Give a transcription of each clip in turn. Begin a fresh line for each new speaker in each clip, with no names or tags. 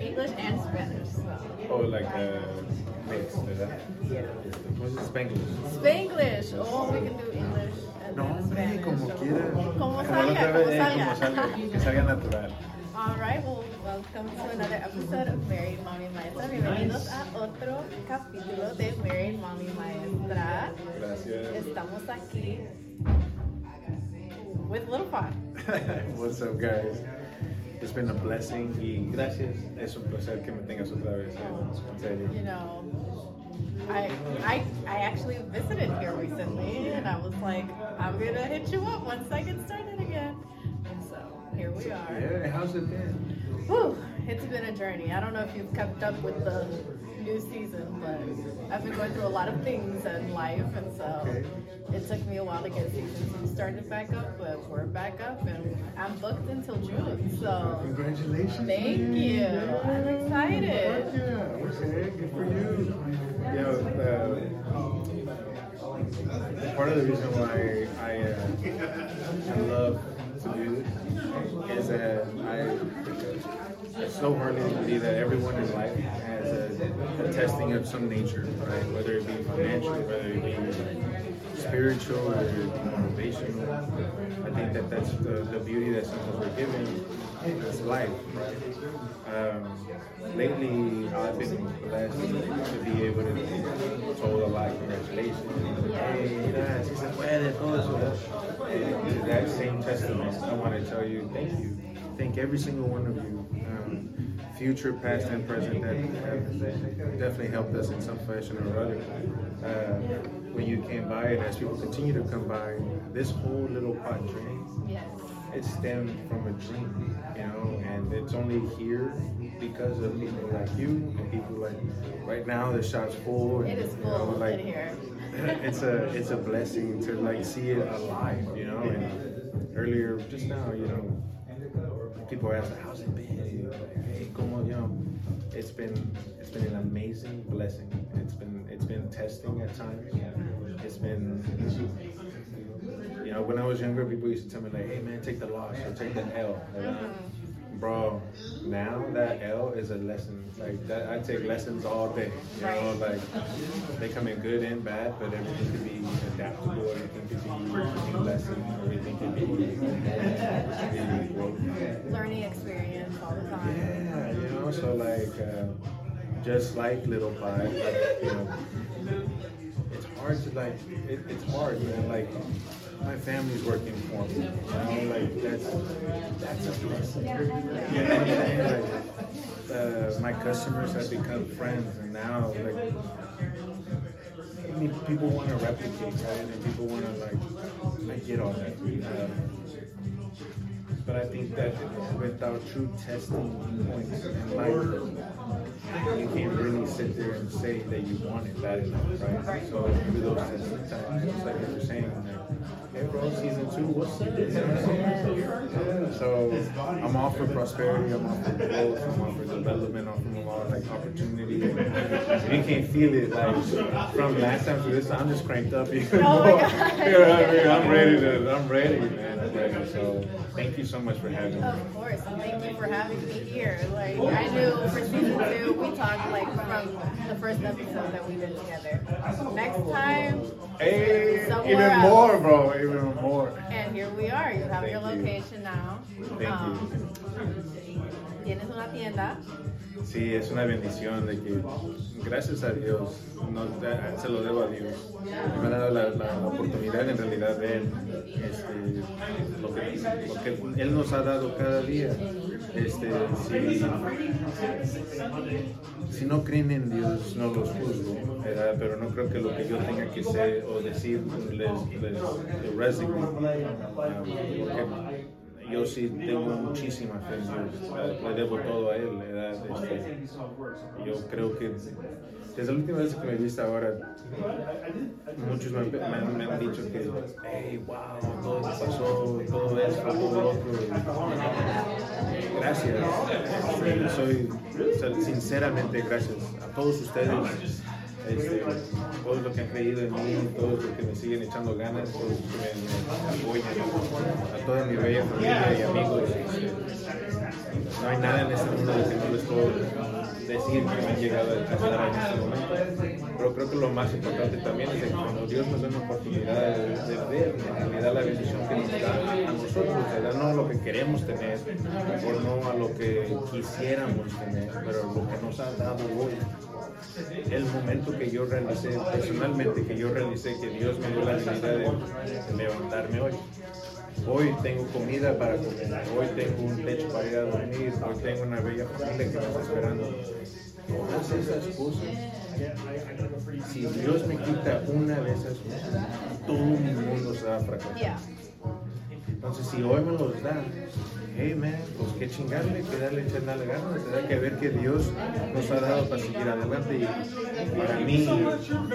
English and Spanish.
Oh, like uh, mix, ¿verdad?
Yeah.
What's it, Spanglish?
Spanglish. Oh, we can do English and
No,
then
hombre,
Spanish.
como
so-
quiera.
Como salga, como
vez, eh, como
salga.
salga, que salga natural.
All right, well, welcome to another episode of Married Mommy Maestra. Bienvenidos a otro capítulo de Married Mommy Maestra.
Gracias.
Estamos aquí with Little Pot.
What's up, guys? It's been a blessing y gracias. Es un placer que me tengas otra vez. En. Oh,
you know, I, I, I actually visited here recently, and I was like, I'm gonna hit you up once I get started again. And so here we are.
Yeah, how's it been?
Whew, it's been a journey. I don't know if you've kept up with the new season, but I've been going through a lot of things in life, and so
Okay.
it took me a while to get season two started back up, but we're back up, and I'm booked until June. So
Congratulations.
thank
man.
you. I'm excited.
Yeah, okay, good for you. You know, uh, part of the reason why I, uh, I love to do this is that I, it's so hard to believe that everyone in life has a, a testing of some nature, right? Whether it be financial, whether it be spiritual, be motivational. I think that that's the, the beauty that sometimes we're given is life, right? Um, lately, I've been blessed to be able to be told a lot, of congratulations. Hey, puede, todo that same testament, I want to tell you thank you. Thank every single one of you, future, past, and present, that have definitely helped us in some fashion or other. Uh, when you came by, and as people continue to come by, this whole little pot journey
Yes.
it stemmed from a dream, you know, and it's only here because of people like you and people like right now the shop's full. And,
It is
you know,
full
like
here.
it's a it's a blessing to like see it alive, you know. And earlier, just now, you know, people ask, "How's it been?" You know, like, hey, como, you know, it's been it's been an amazing blessing. It's been it's been testing at times. It's been you know, when I was younger, people used to tell me like, "Hey man, take the loss or take the L." And, uh, Bro, now that L is a lesson. Like that, I take lessons all day. You know, like they come in good and bad, but everything can be adaptable. Everything can be a lesson. Everything could be.
Learning experience all the time.
Yeah, you know, so like, uh, just like Little Pot, like, you know, it's hard to like, it, it's hard, man. Like, my family's working for me. You know, like that's that's a blessing. You know what I'm? Like, uh, my customers have become friends, and now like. People want to replicate, right? And people want to like, I get all that. Um, but I think that without true testing points in life, you can't really sit there and say that you want it bad enough, right? So through those testing times, just like you were saying, like, bro, season two, what's up? You I'm saying? So I'm all for prosperity, I'm all for growth, I'm all for development, I'm all for like opportunity. You can't feel it, like from last time to this time, I'm just cranked up. Know,
Oh my
you know what I mean? I'm ready to, I'm ready, man. I'm ready. So thank you so much for having me.
Of course, and thank you for having me here. Like I knew for season two, we talked like from the first episode that we did together. Next time,
Hey, even
else.
more, bro. Even more.
and here we are. You have
Thank
your
you.
location now.
Thank
Tienes una tienda.
Sí, es una bendición de que, gracias a Dios, nos da- se lo debo a Dios. Me ha dado la, la- la oportunidad, en realidad, de Él, este, lo, que, lo que Él nos ha dado cada día. Este, si, si no creen en Dios, no los juzgo, ¿verdad? pero no creo que lo que yo tenga que ser o decir les, les, resigne. Porque yo sí tengo muchísima fe en Dios, le debo todo a Él. Este, yo creo que desde la última vez que me viste ahora, muchos me, han- dicho que, hey, wow, todo eso pasó, todo esto, todo otro. Gracias, soy, sinceramente gracias a todos ustedes. Este, todos los que han creído en mí, todos los que me siguen echando ganas, todos los que me, apoyan, a toda mi bella familia y amigos. este, no hay nada en este mundo que no les puedo decir que me han llegado a alcanzar en este momento. Pero creo que lo más importante también es que cuando Dios nos da una oportunidad de, ver, en realidad la bendición que nos da a nosotros, ¿verdad? no lo que queremos tener, o no a lo que quisiéramos tener, pero lo que nos ha dado hoy el momento que yo realicé, personalmente, que yo realicé, que Dios me dio la habilidad de levantarme hoy. Hoy tengo comida para comer, hoy tengo un techo para ir a dormir, hoy tengo una bella familia que me está esperando. Todas esas cosas, si Dios me quita una de esas cosas, todo el mundo se va a fracasar. Entonces, si hoy me los dan, hey man, pues que chingarle, que darle, echarle ganas, hay que ver que Dios nos ha dado para seguir adelante. Y para mí,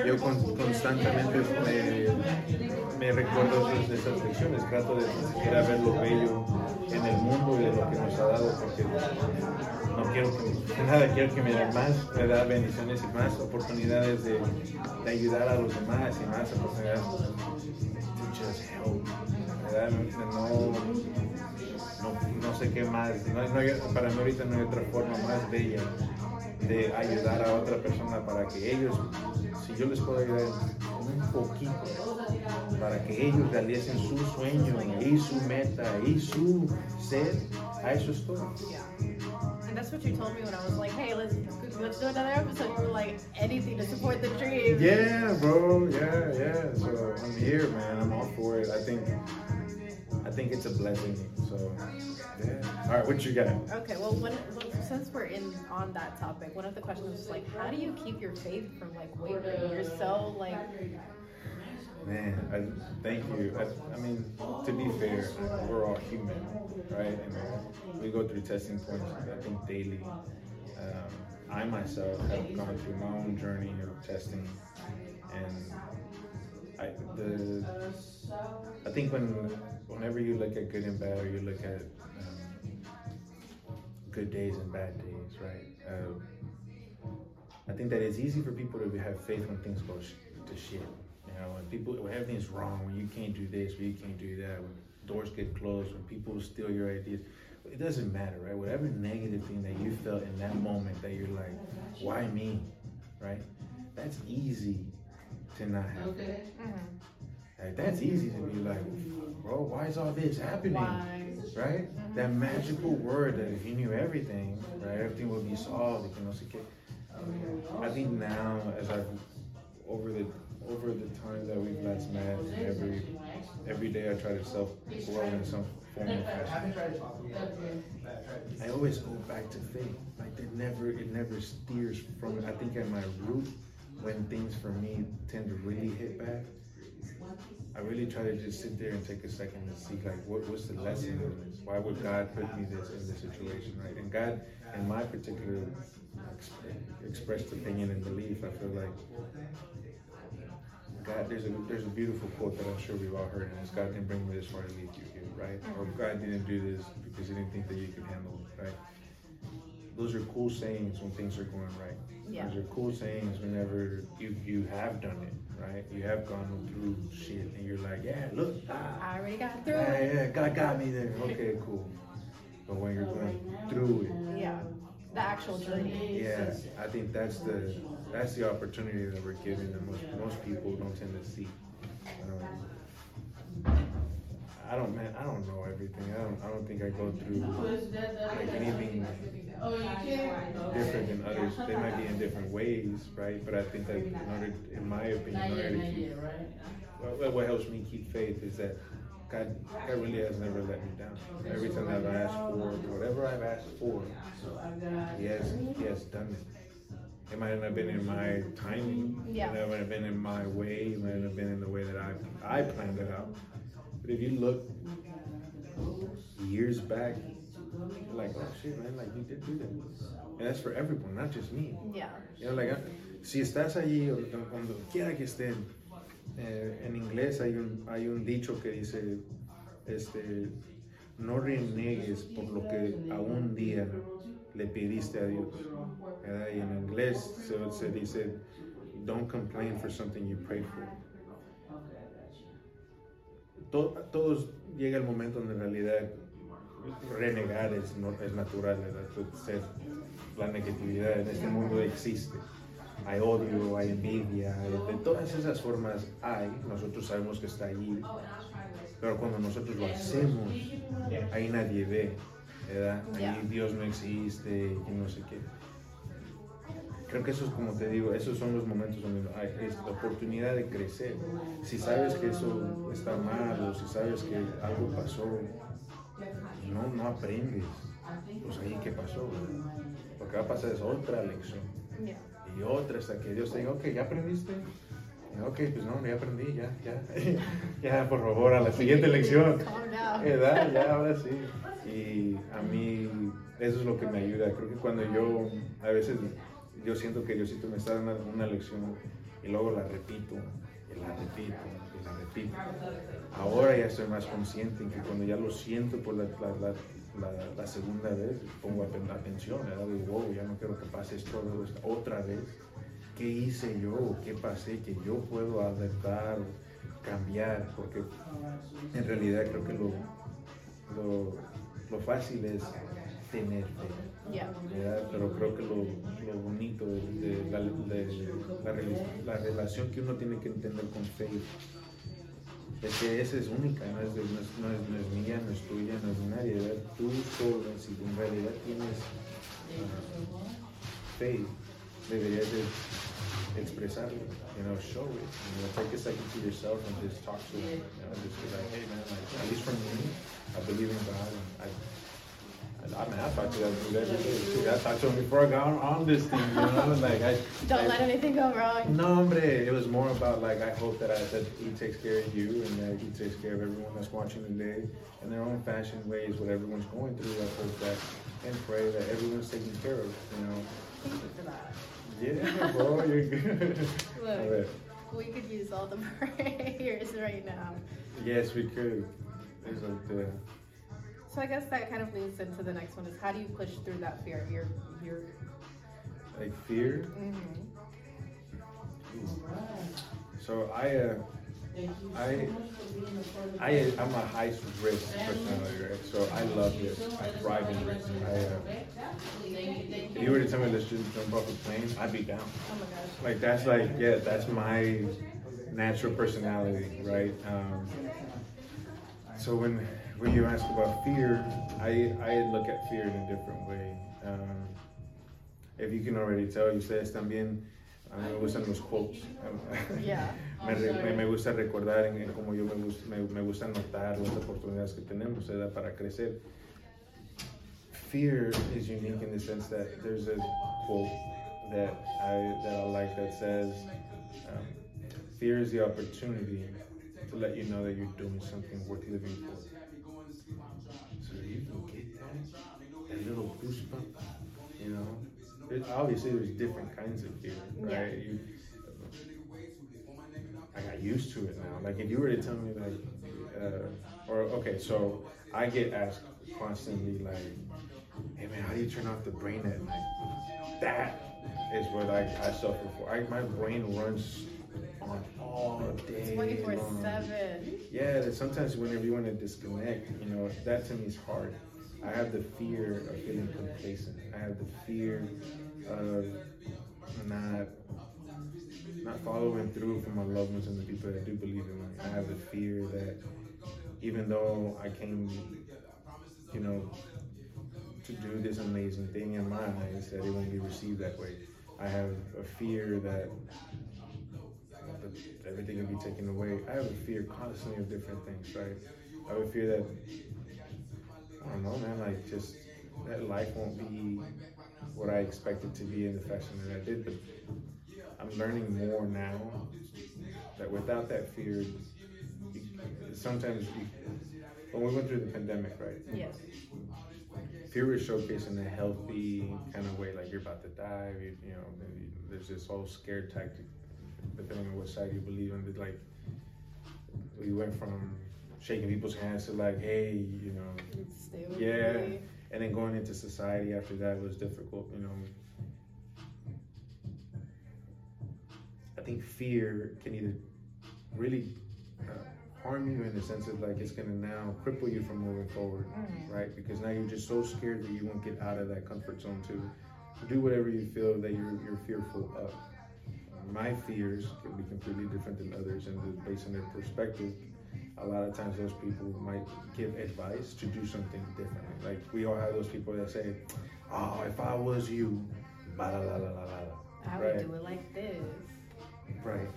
yo con- constantemente me, me recuerdo esas, esas lecciones, trato de ir a ver lo bello en el mundo y de lo que nos ha dado, porque no quiero que nada, quiero que me den más, me da bendiciones y más oportunidades de, ayudar a los demás y más oportunidades. ¿verdad? No, no, no sé qué más. Para mí ahorita no hay otra forma más bella de ayudar a otra persona para que ellos, si yo les puedo ayudar un poquito, para que ellos realicen su sueño y su meta y su sed, a eso es todo.
Yeah. And that's what you told me when I was like, hey, let's let's do another episode. You were like, anything to support the dream.
Yeah, bro. Yeah, yeah. So I'm here, man. I'm all for it. I think, I think it's a blessing. So, yeah. All right, what you got?
Okay, well, when, well, since we're in on that topic, one of the questions was like, how do you keep your faith from like wavering? You're so like,
Man, I, thank you. I, I mean, to be fair, we're all human, right? And we go through testing points, I think, daily. Um, I myself have gone through my own journey of testing, and I the I think when whenever you look at good and bad, or you look at um, good days and bad days, right? Uh, I think that it's easy for people to have faith when things go sh- to shit. You know, when people when everything's wrong, when you can't do this, when you can't do that, when doors get closed, when people steal your ideas. It doesn't matter, right? Whatever negative thing that you felt in that moment that you're like, why me? Right? That's easy to not have. faith. Like, that's easy to be like, bro, why is all this happening?
why?
right? Mm-hmm. That magical word that if you knew everything, right, everything would be solved. You know, so I think now, as I've over the over the time that we've last met, every every day I try to self grow in some form of fashion. I always go back to faith. Like it never it never steers from. I think at my root, when things for me tend to really hit back, I really try to just sit there and take a second and see like what what's the lesson in this? Why would God put me this in this situation, right? And God, in my particular ex- expressed opinion and belief, I feel like God, there's a there's a beautiful quote that I'm sure we've all heard, and it's God didn't bring me this far to leave you here, right? Or God didn't do this because He didn't think that you could handle it, right? Those are cool sayings when things are going right.
Yeah.
Those are cool sayings whenever you you have done it, right? You have gone through shit, and you're like, yeah, look, ah,
I already got through
yeah,
it.
yeah, yeah, God got me there. Okay, cool. But when you're going through it,
Yeah, the actual journey.
yeah, I think that's the that's the opportunity that we're given that most most people don't tend to see. Um, I don't man, I don't know everything. I don't I don't think I go through like anything different than others. They might be in different ways, right? But I think that in order, in my opinion, in order to keep well, what helps me keep faith is that God, God really has never let me down. Every time I've asked for whatever I've asked for, He has He has done it. It might not have been in my timing.
Yeah.
It might have been in my way. It might have been in the way that I I planned it out. But if you look years back, you're like, oh shit, man, like He did do that. And that's for everyone, not just me.
Yeah.
You know, like, si estás allí, cuando quiera que estén, eh, en inglés hay un, hay un dicho que dice, este, no reniegues por lo que a un día le pediste a Dios. ¿verdad? Y en inglés se, se dice, don't complain for something you prayed for. To- todos llega el momento donde en realidad renegar es, no, es natural, ser- la negatividad en este mundo existe. Hay odio, hay envidia, hay- de todas esas formas hay, nosotros sabemos que está allí, pero cuando nosotros lo hacemos, ahí nadie ve, ¿verdad? Ahí. Dios no existe y no sé qué. Creo que eso es como te digo, esos son los momentos donde hay es la oportunidad de crecer. Si sabes que eso está mal o si sabes que algo pasó, no, no aprendes. Pues ahí qué pasó. Lo que va a pasar es otra lección y otra hasta que Dios te diga, ok, ¿ya aprendiste? Ok, pues no, ya aprendí, ya, ya. ya, por favor, a la siguiente lección.
Calm down.
¿Verdad? Ya, ahora sí. Y a mí eso es lo que me ayuda. Creo que cuando yo, a veces, yo siento que Diosito me está dando una, lección y luego la repito, y la repito, y la repito. Ahora ya estoy más consciente en que cuando ya lo siento por la, segunda vez, pongo aten- atención, ¿verdad? Digo, wow, ya no quiero que pase esto otra vez. ¿Qué hice yo? ¿Qué pasé? Que yo puedo adaptar cambiar, porque en realidad creo que lo, lo fácil es tener fe,
Yeah.
pero creo que lo, lo bonito de, de la, de la la relación que uno tiene que entender con fe es que esa es única, no es, de- no es, no es- no es mía, no es tuya, no es de nadie, ¿verdad? tú solo, si en realidad tienes ah, fe, deberías de expresarlo, you know, show it, you know, take a second to yourself and just talk to it, you know, just be like, hey man, like, at least for me, I believe in God, and I, I, mean, I talk to that dude every day, too. I talked to him before I got on, on this thing, you know, like, I.
Don't
I-
let anything go wrong.
no, hombre, it was more about like I hope that I that he takes care of you and that he takes care of everyone that's watching today in their own fashion ways, what everyone's going through. I hope that and pray that everyone's taken care of. You know,
Thank you for that.
yeah, bro, you're good.
Look. We could use all the prayers right now.
Yes, we could. There's like the
So I guess that kind of leads into the next one is how do you push through that fear? You're, you're,
like fear.
mm-hmm.
So I, uh, I, I, I'm a high risk personality, right? So I love risk. I thrive in risk. I, uh, if you were to tell me let's just jump off a plane, I'd be down.
oh my gosh.
Like that's like yeah, that's my natural personality, right? Um, so when when you ask about fear, I I look at fear in a different way. Um, if you can already tell, ustedes también a mí me gustan los quotes.
Yeah.
me, me, me gusta recordar en, en cómo yo me gusta, me, me gusta notar las oportunidades que tenemos ¿verdad? para crecer. Fear is unique in the sense that there's a quote that I that I like that says, um, "Fear is the opportunity to let you know that you're doing something worth living for." Little goosebump, you know. It, obviously, there's different kinds of fear, right?
Yeah.
You, I got used to it now. Like if you were to tell me like, uh, or okay, so I get asked constantly like, "Hey man, how do you turn off the brain at night?" That is what I, I suffer for. I, my brain runs on all day.
24
long.
7.
Yeah, sometimes whenever you want to disconnect, you know, that to me is hard. I have the fear of feeling complacent. I have the fear of not not following through for my loved ones and the people that do believe in me. I have the fear that even though I came, you know, to do this amazing thing in my eyes, that it won't be received that way. I have a fear that that everything will be taken away. I have a fear constantly of different things, right? I have a fear that I don't know, man, like just that life won't be what I expected to be in the fashion that I did. But I'm learning more now that without that fear, sometimes when we went through the pandemic, right?
Yes.
Fear was showcased in a healthy kind of way, like you're about to die. You, you know, maybe there's this whole scared tactic, depending on what side you believe in. But like, we went from shaking people's hands to like, hey, you know, Yeah.
me.
and then going into society after that was difficult, you know. I think fear can either really uh, harm you in the sense of like it's gonna now cripple you from moving forward,
Mhm.
right? Because now you're just so scared that you won't get out of that comfort zone to do whatever you feel that you're you're fearful of. My fears can be completely different than others, and based on their perspective, a lot of times those people might give advice to do something differently. Like we all have those people that say, "Oh, if I was you, la la la la la la."
I would do it like this.
Right.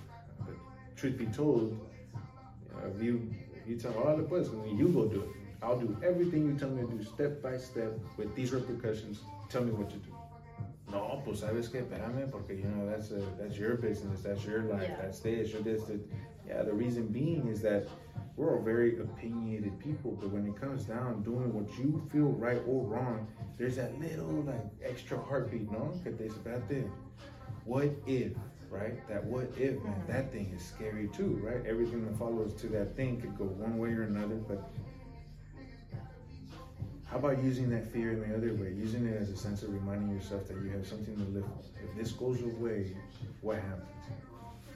But truth be told, you know, if you if you tell all the pues, you go do it. I'll do everything you tell me to do, step by step, with these repercussions. Tell me what to do. No, pues sabes que, espérame, porque you know that's a, that's your business, that's your life,
Yeah.
that's this, you're this, that. Yeah, the reason being is that we're all very opinionated people, but when it comes down doing what you feel right or wrong, there's that little like extra heartbeat, no? Que te espérate. What if, right? That what if, man, mm-hmm. that thing is scary too, right? Everything that follows to that thing could go one way or another, but how about using that fear in the other way? Using it as a sense of reminding yourself that you have something to live for. If this goes away, what happens?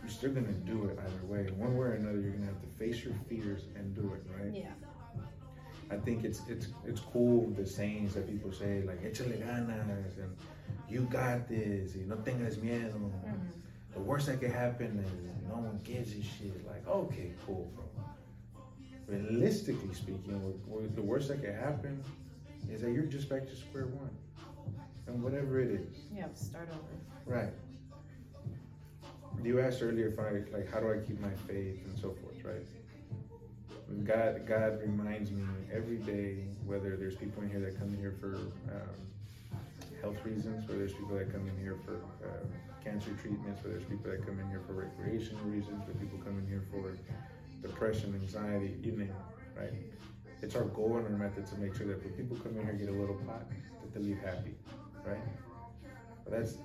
You're still gonna do it either way. One way or another, you're gonna have to face your fears and do it, right?
Yeah.
I think it's it's it's cool the sayings that people say like échale ganas and you got this y no tengas miedo. Mm-hmm. The worst that could happen is no one gives a shit. Like okay, cool, bro. Realistically speaking, the worst that could happen is that you're just back to square one, and whatever it is,
Yeah, start over.
right? You asked earlier if I like how do I keep my faith and so forth, right? God, God reminds me every day, whether there's people in here that come in here for um, health reasons, whether there's people that come in here for uh, cancer treatments, whether there's people that come in here for recreational reasons, whether people come in here for depression, anxiety, you name it, right? It's our goal and our method to make sure that when people come in here get a little pot, that they leave happy, right? But that's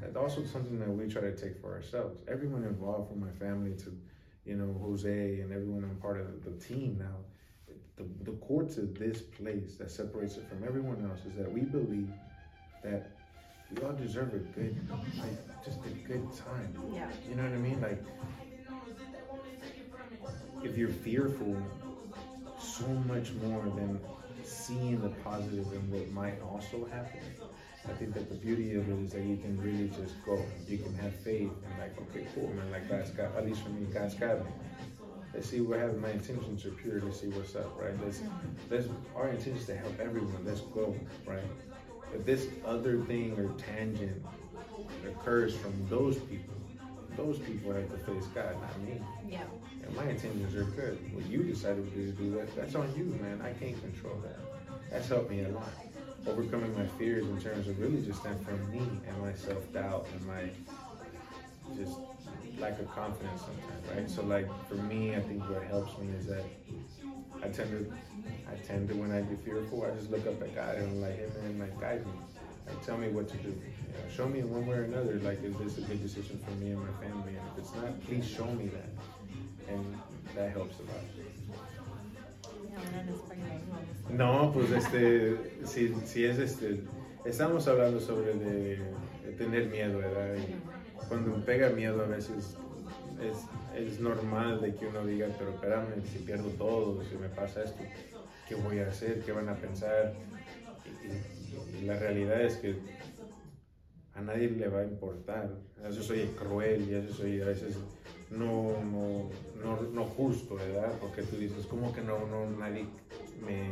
that's also something that we try to take for ourselves. Everyone involved, from my family to you know, Jose and everyone I'm part of the team now, the, the core to this place that separates it from everyone else is that we believe that we all deserve a good, like, just a good time.
Yeah.
You know what I mean? Like, if you're fearful so much more than seeing the positive in what might also happen, I think that the beauty of it is that you can really just go. You can have faith and like, okay, cool, man. Like God's got, at least for me, God's got me. Let's see what happens. My intentions are pure. Let's see what's up, right? Let's, let's. Our intentions to help everyone. Let's go, right? If this other thing or tangent occurs from those people, those people have to face God, not me.
Yeah.
And my intentions are good. What you decided to do that, that's on you, man. I can't control that. That's helped me a lot. Overcoming my fears in terms of really just them from me and my self doubt and my just lack of confidence sometimes, right? So like for me, I think what helps me is that I tend to, I tend to when I get fearful, I just look up at God and like, hey man, like guide me, like tell me what to do, you know, show me in one way or another, like is this a good decision for me and my family? And if it's not, please show me that, and that helps a lot. No, pues este, si, si es este, estamos hablando sobre de, tener miedo, ¿verdad? Y cuando pega miedo a veces es, es normal de que uno diga, pero espérame, si pierdo todo, si me pasa esto, ¿qué voy a hacer? ¿Qué van a pensar? Y, la realidad es que a nadie le va a importar. A soy cruel y a soy a veces no, no, no, justo, ¿verdad? Porque tú dices, como que no, no, nadie me,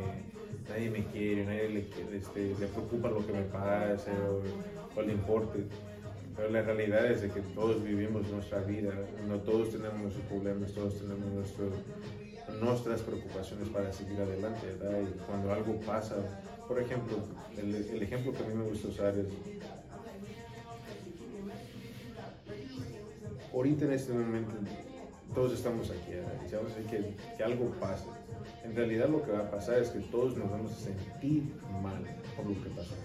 nadie me quiere, nadie le, este, le preocupa lo que me pase o, le importe. Pero la realidad es de que todos vivimos nuestra vida, no todos tenemos nuestros problemas, todos tenemos nuestras preocupaciones para seguir adelante, ¿verdad? Y cuando algo pasa, por ejemplo, el, el ejemplo que a mí me gusta usar es ahorita en este momento todos estamos aquí, ¿verdad? y vamos a decir que, que algo pase. En realidad lo que va a pasar es que todos nos vamos a sentir mal por lo que pasó.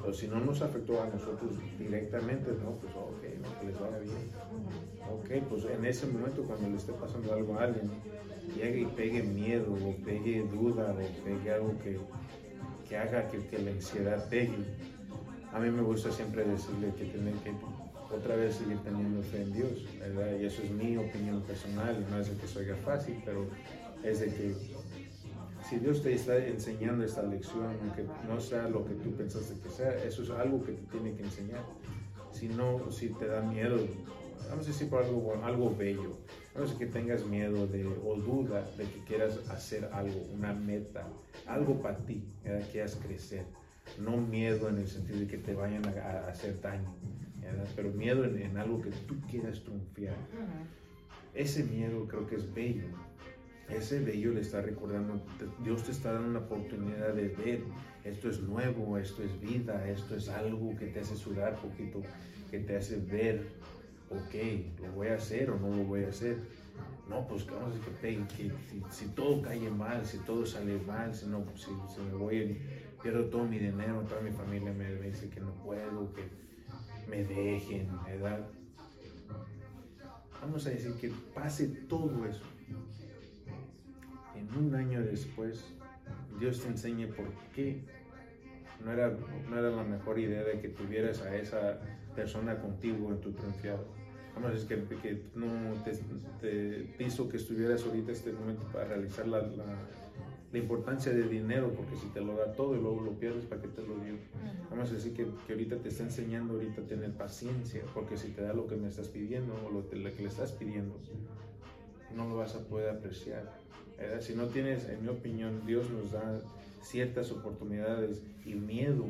Pero si no nos afectó a nosotros directamente, no, pues ok, no, que les vaya bien. Ok, pues en ese momento cuando le esté pasando algo a alguien, llegue y pegue miedo, o pegue duda, o pegue algo que, que haga que, que la ansiedad pegue. A mí me gusta siempre decirle que tienen que otra vez seguir teniendo fe en Dios. Y eso es mi opinión personal, no es de que soy fácil, pero es de que si Dios te está enseñando esta lección, aunque no sea lo que tú pensaste que sea, eso es algo que te tiene que enseñar. Si no, si te da miedo, vamos a decir por algo, algo bello, vamos a que tengas miedo de, o duda de que quieras hacer algo, una meta, algo para ti, que quieras crecer. No miedo en el sentido de que te vayan a, hacer daño, pero miedo en, en, algo que tú quieras triunfar. Ese miedo creo que es bello ese bello le está recordando, Dios te está dando una oportunidad de ver, esto es nuevo, esto es vida, esto es algo que te hace sudar poquito, que te hace ver, ok, lo voy a hacer o no lo voy a hacer. No, pues vamos a decir que, si, todo cae mal, si todo sale mal, si, no, si, me voy, pierdo todo mi dinero, toda mi familia me, dice que no puedo, que me dejen, ¿verdad? Vamos a decir que pase todo eso un año después, Dios te enseñe por qué no era, no era la mejor idea de que tuvieras a esa persona contigo en tu triunfiado. Vamos a decir que, que no te, te, que estuvieras ahorita este momento para realizar la, la, importancia del dinero, porque si te lo da todo y luego lo pierdes, ¿para qué te lo dio? Vamos a decir que, que ahorita te está enseñando ahorita a tener paciencia, porque si te da lo que me estás pidiendo o lo, que le estás pidiendo, no lo vas a poder apreciar. Si no tienes, en mi opinión, Dios nos da ciertas oportunidades y miedo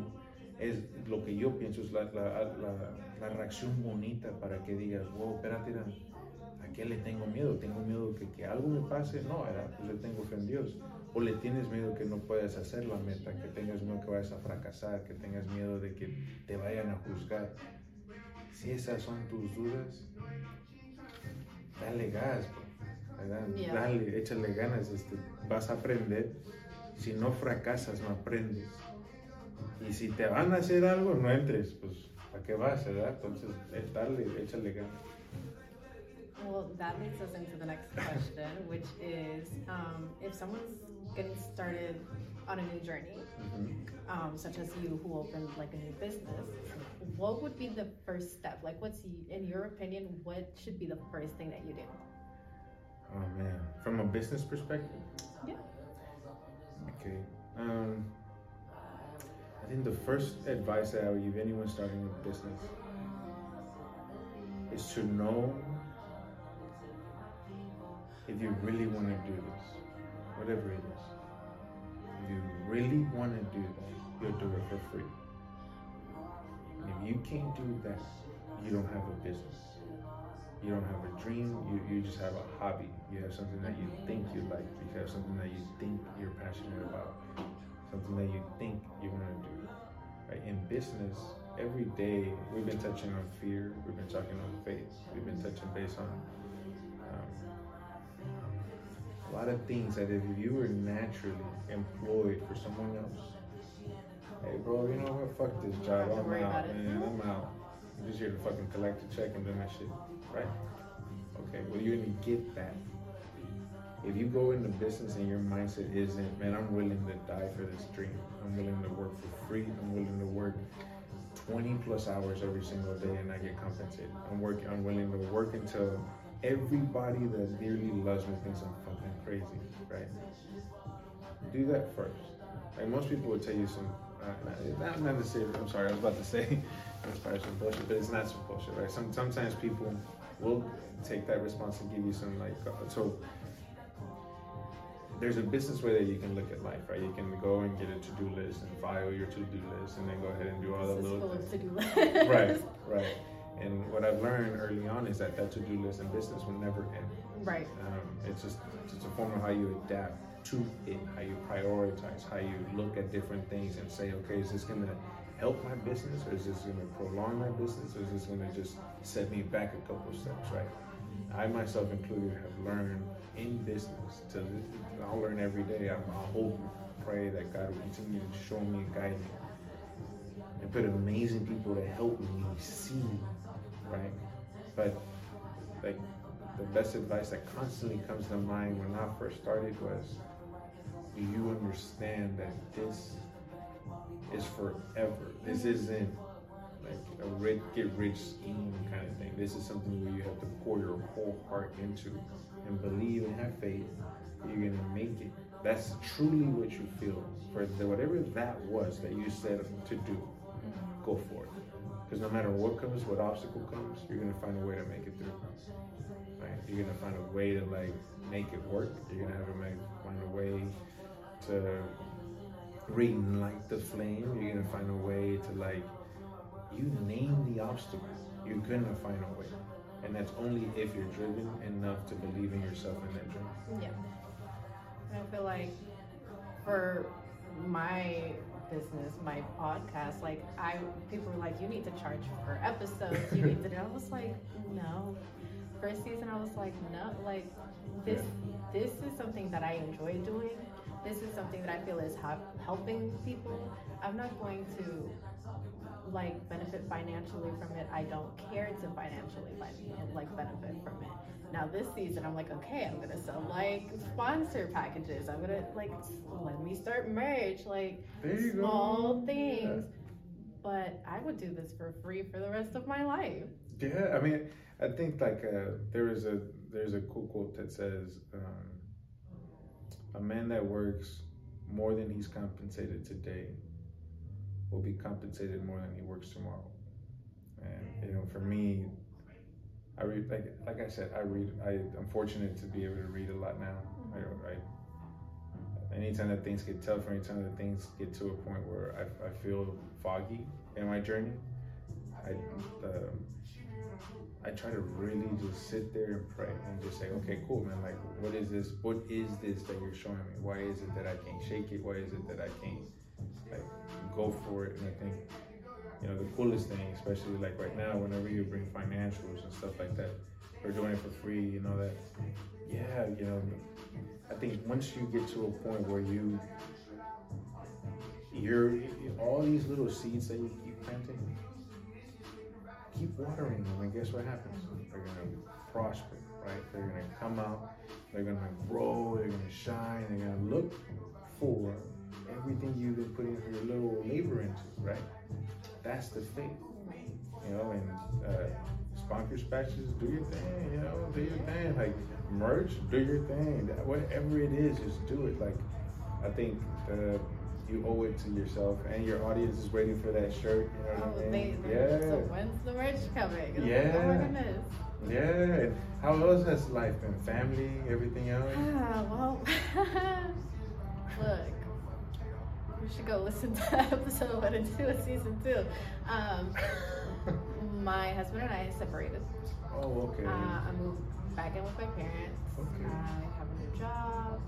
es lo que yo pienso es la, la, reacción bonita para que digas, wow, espérate, ¿a qué le tengo miedo? ¿Tengo miedo que, que algo me pase? No, era, pues le tengo fe en Dios. O le tienes miedo que no puedas hacer la meta, que tengas miedo que vayas a fracasar, que tengas miedo de que te vayan a juzgar. Si esas son tus dudas, dale gas, Dale, échale ganas, este, vas a aprender. Si no fracasas, no aprendes. Y si te van a hacer algo, no entres, pues, ¿para qué vas, verdad? Entonces, dale, échale ganas.
Well, that leads us into the next question, which is um, if someone's getting started on a new journey, mm-hmm. um, such as you who opened like a new business, what would be the first step? Like, what's, in your opinion, what should be the first thing that you do?
Oh man, from a business perspective.
Yeah.
Okay. Um, I think the first advice that I would give anyone starting a business is to know if you really want to do this, whatever it is. If you really want to do that, you'll do it for free. And if you can't do that, you don't have a business you don't have a dream, you, you just have a hobby. You have something that you think you like, you have something that you think you're passionate about, something that you think you want to do. Right? In business, every day we've been touching on fear, we've been talking on faith, we've been touching base on a lot of things that if you were naturally employed for someone else, hey bro, you know what? Fuck this job. I'm out, man. I'm out. I'm just here to fucking collect a check and do my shit right? Okay, well, you're gonna get that. If you go into business and your mindset isn't, man, I'm willing to die for this dream. I'm willing to work for free. I'm willing to work 20 plus hours every single day and I get compensated. I'm working. I'm willing to work until everybody that dearly loves me thinks I'm fucking crazy, right? Do that first. Like most people would tell you some, uh, not, not necessarily. I'm sorry, I was about to say inspire some bullshit, but it's not some bullshit, right? Some, sometimes people we'll take that response and give you some like uh, so there's a business way that you can look at life, right? You can go and get a to-do list and file your to-do list, and then go ahead and do all the little
to-do
list. right, right. And what I've learned early on is that that to-do list in business will never end.
Right.
Um, it's just it's a form of how you adapt to it, how you prioritize, how you look at different things and say, okay, is this gonna help my business or is this going to prolong my business or is this going to just set me back a couple steps right i myself included have learned in business to i'll learn every day i, I hope pray that god will continue to show me and guide me and put amazing people to help me see right but like the best advice that constantly comes to mind when i first started was do you understand that this is forever. This isn't like a rich, get rich scheme kind of thing. This is something where you have to pour your whole heart into and believe and have faith. You're gonna make it. That's truly what you feel for the, whatever that was that you said to do. Go for it. Because no matter what comes, what obstacle comes, you're gonna find a way to make it through. Right? You're gonna find a way to like make it work. You're gonna have to make find a way to reignite the flame. You're gonna find a way to like you name the obstacle. You're gonna find a way. And that's only if you're driven enough to believe in yourself in that dream.
Yeah. I feel like for my business, my podcast, like I people were like, you need to charge for episodes. You need to. I was like, no. First season, I was like, no. Like this, this is something that I enjoy doing. This is something that I feel is help, helping people. I'm not going to like benefit financially from it. I don't care to financially like benefit from it. Now this season, I'm like, okay, I'm gonna sell like sponsor packages. I'm gonna like let me start merch, like small go. things. Yeah. But I would do this for free for the rest of my life.
Yeah, I mean, I think like uh, there is a there's a cool quote that says, um, "A man that works more than he's compensated today will be compensated more than he works tomorrow." And you know, for me, I read like like I said, I read. I I'm fortunate to be able to read a lot now. I, I anytime that things get tough, anytime that things get to a point where I, I feel foggy in my journey, I uh, I try to really just sit there and pray and just say, okay, cool, man. Like, what is this? What is this that you're showing me? Why is it that I can't shake it? Why is it that I can't like go for it? And I think you know, the coolest thing, especially like right now, whenever you bring financials and stuff like that, or doing it for free, you know, that, yeah, you know, I think once you get to a point where you, you're, all these little seeds that you keep planting, keep watering them, and guess what happens? They're gonna prosper, right? They're gonna come out, they're gonna grow, they're gonna shine, they're gonna look for everything you've been putting your little labor into, right? That's the thing. You know, and uh, sponsor patches, do your thing, you know, do your thing. Like merch, do your thing. Whatever it is, just do it. Like I think uh, you owe it to yourself and your audience is waiting for that shirt. You know what oh, I mean?
They, yeah. So when's the merch coming?
Yeah.
oh my goodness.
Yeah. How else has life been? Family, everything else?
Ah, well, look, you should go listen to that episode one and two of season two. Um, my husband and I separated.
Oh, okay. Uh,
I moved back in with my parents. Okay. I have a new job.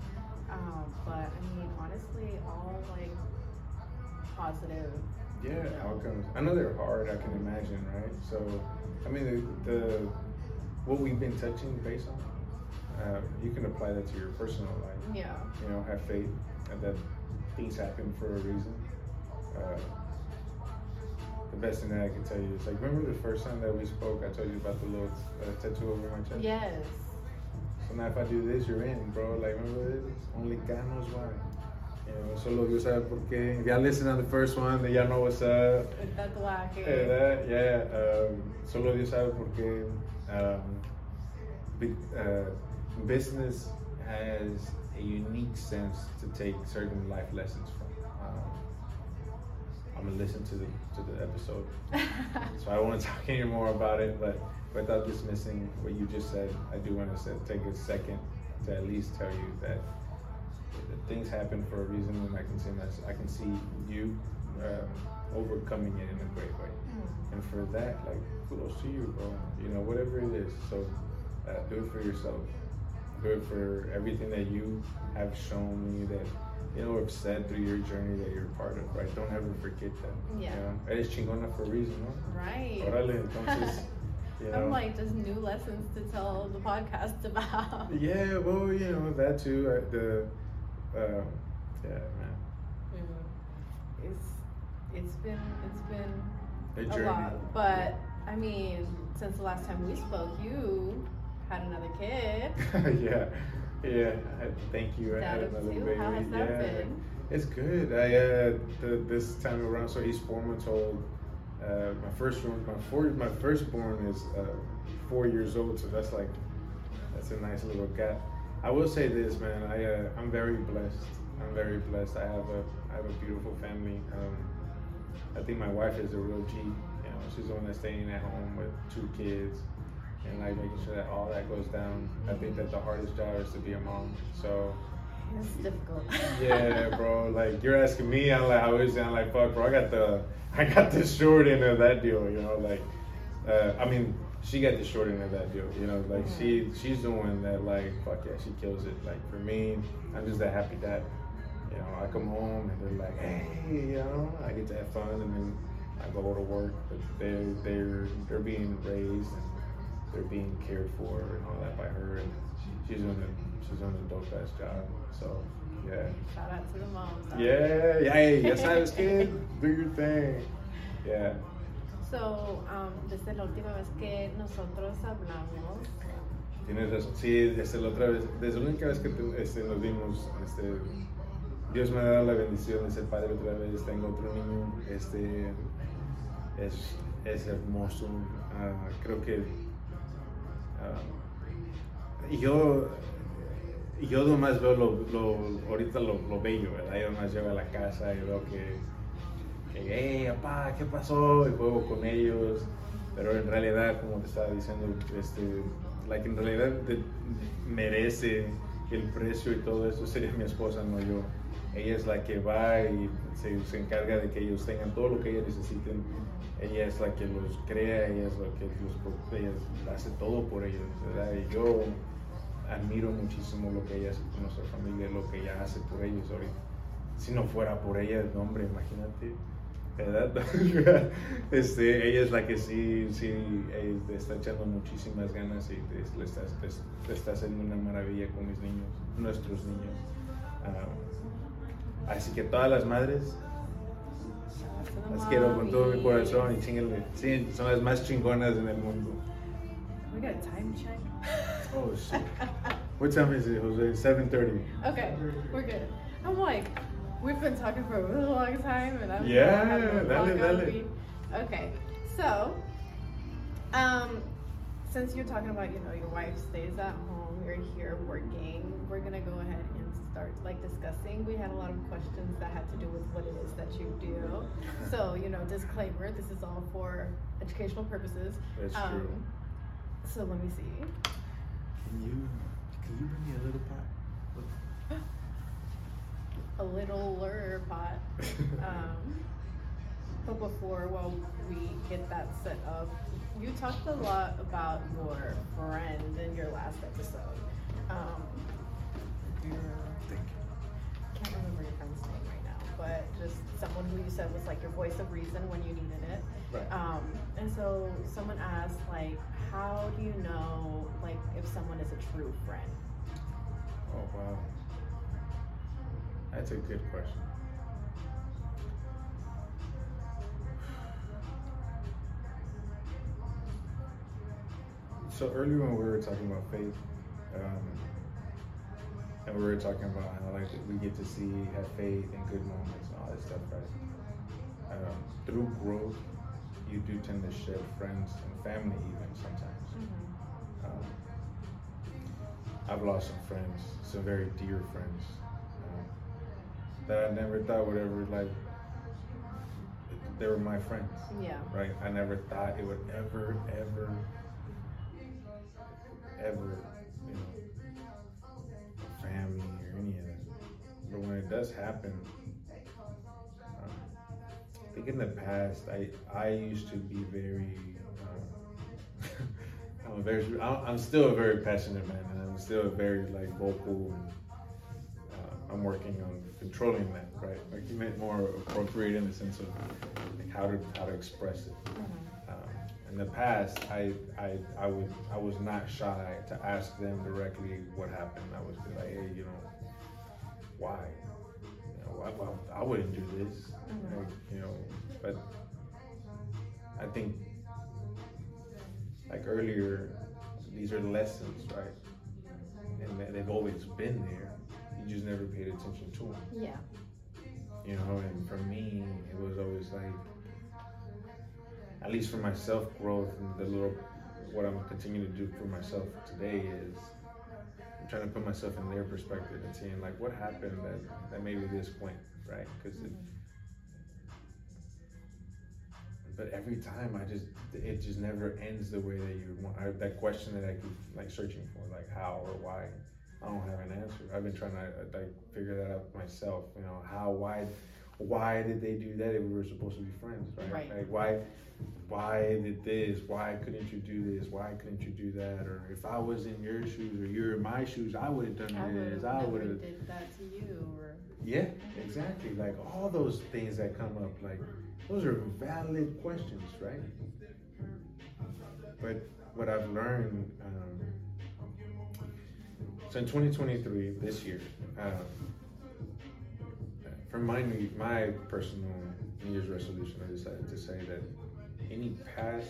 Um, but I mean, honestly, all like positive.
Yeah, you know. outcomes. I know they're hard. I can imagine, right? So, I mean, the, the what we've been touching base on, uh, you can apply that to your personal life.
Yeah.
You know, have faith and that things happen for a reason. Uh, the best thing that I can tell you is like, remember the first time that we spoke? I told you about the little uh, tattoo over my chest.
Yes.
So now if I do this, you're in, bro. Like, remember this? Only God knows why. You know, solo Dios sabe por qué. If y'all listen on the first one, then y'all know what's up. Eh, that, yeah. Um, solo Dios sabe por qué. Um, big, uh, business has a unique sense to take certain life lessons from. Um, I'm gonna listen to the to the episode, so I won't talk anymore about it. But without dismissing what you just said, I do want to take a second to at least tell you that things happen for a reason, and I can see that I can see you um, overcoming it in a great way. Mm. And for that, like kudos to you, bro. You know, whatever it is. So uh, do it for yourself good for everything that you have shown me that you know have said through your journey that you're part of, right? Don't ever forget that.
Yeah. You know?
Eres chingona for a reason, no?
Right.
Órale, entonces.
You know. I'm like just new lessons to tell the podcast about.
Yeah, well, you know that too. Uh, the, uh, yeah, man.
Mm-hmm. It's it's been it's been a, a lot, but I mean, since the last time we spoke, you had another kid.
yeah, yeah. Thank you.
I had another baby. How has that yeah. been?
It's good. I uh, the, this time around, so he's four months old. Uh, my first one, my four, my firstborn is uh, four years old, so that's like that's a nice little gap. I will say this, man. I uh, I'm very blessed. I'm very blessed. I have a I have a beautiful family. Um, I think my wife is a real G. You know, she's the one that's staying at home with two kids and like making sure that all that goes down. I think that the hardest job is to be a mom. So
it's difficult.
yeah, bro. Like you're asking me, I'm like, I was, I'm like, fuck, bro. I got the, I got the short end of that deal. You know, like, uh, I mean, she got the short end of that deal. You know, like she, she's the one that like, fuck yeah, she kills it. Like for me, I'm just that happy dad. You know, I come home and they're like, hey, you know, I get to have fun, and then I go to work, but they're they're they're being raised and they're being cared for and all that by her, and she's doing a she's doing a dope ass job. So yeah.
Shout out to the moms.
Yeah, yeah, hey, yes I was kid. Do your thing. Yeah.
So, um, desde la última vez que nosotros hablamos.
Tienes razón. Sí, desde la otra vez, desde la única vez que te, este, nos vimos, este, Dios me ha dado la bendición de ser padre otra vez. Tengo otro niño, este, es, es hermoso. Uh, creo que uh, yo yo nomás veo lo, lo ahorita lo, lo, bello, ¿verdad? Yo nomás llego a la casa y veo que, que, hey, papá, ¿qué pasó? Y juego con ellos. Pero en realidad, como te estaba diciendo, este, like, en realidad merece el precio y todo eso sería mi esposa, no yo. Ella es la que va y se, se, encarga de que ellos tengan todo lo que ellos necesiten. Ella es la que los crea, ella es la que los, ella hace todo por ellos, ¿verdad? Y yo admiro muchísimo lo que ella hace con nuestra familia, lo que ella hace por ellos ahorita. Si no fuera por ella, el nombre, imagínate. ¿verdad? este, ella es la que sí, sí eh, está echando muchísimas ganas y está, le está, haciendo una maravilla con mis niños, nuestros niños. Uh, así que todas las madres, las quiero con todo mi corazón y chinguenle. Sí, son las más chingonas en el mundo.
We got a time check.
Oh shit. what time is it, Jose? 7:30.
Okay, we're good. I'm like, we've been talking for a really long time, and I'm
yeah, dale, dale.
Okay, so, um, since you're talking about, you know, your wife stays at home, you're here working, we're gonna go ahead start like discussing. We had a lot of questions that had to do with what it is that you do. So, you know, disclaimer, this is all for educational purposes.
That's um, true.
So let me see.
Can you can you bring me a little pot?
a littler pot. um, but before, while we get that set up, you talked a lot about your friend in your last episode. Um, but just someone who you said was like your voice of reason when you needed it.
Right.
Um, and so someone asked, like, how do you know, like, if someone is a true friend?
Oh wow, that's a good question. So earlier when we were talking about faith, um, and we were talking about how like we get to see have faith in good moments and all that stuff, right? Um, through growth, you do tend to shed friends and family even sometimes. Mm-hmm. Um, I've lost some friends, some very dear friends um, that I never thought would ever like. They were my friends.
Yeah.
Right. I never thought it would ever, ever, ever, But when it does happen, I think in the past, I I used to be very. Uh, I'm a very. I'm still a very passionate man, and I'm still very like vocal, and uh, I'm working on controlling that. Right, like you meant more appropriate in the sense of like how to how to express it. Mm-hmm. Um, in the past, I, I I would I was not shy to ask them directly what happened. I was like, hey, you know, why? I, I wouldn't do this, mm-hmm. you know. But I think, like earlier, these are lessons, right? And they've always been there. You just never paid attention to them.
Yeah.
You know, and for me, it was always like, at least for myself growth and the little what I'm continuing to do for myself today is trying to put myself in their perspective and seeing like what happened that, that made me this point, right? Because but every time I just it just never ends the way that you want. I, that question that I keep like searching for, like how or why, I don't have an answer. I've been trying to uh, like figure that out myself. You know how why why did they do that if we were supposed to be friends, right?
right.
Like why why did this? Why couldn't you do this? Why couldn't you do that? Or if I was in your shoes or you're in my shoes, I would have done
I
this. I would have
did that to you. Or
yeah, exactly. Like all those things that come up, like those are valid questions, right? But what I've learned, um, so in 2023, this year, um, for my my personal New Year's resolution, I decided to say that any past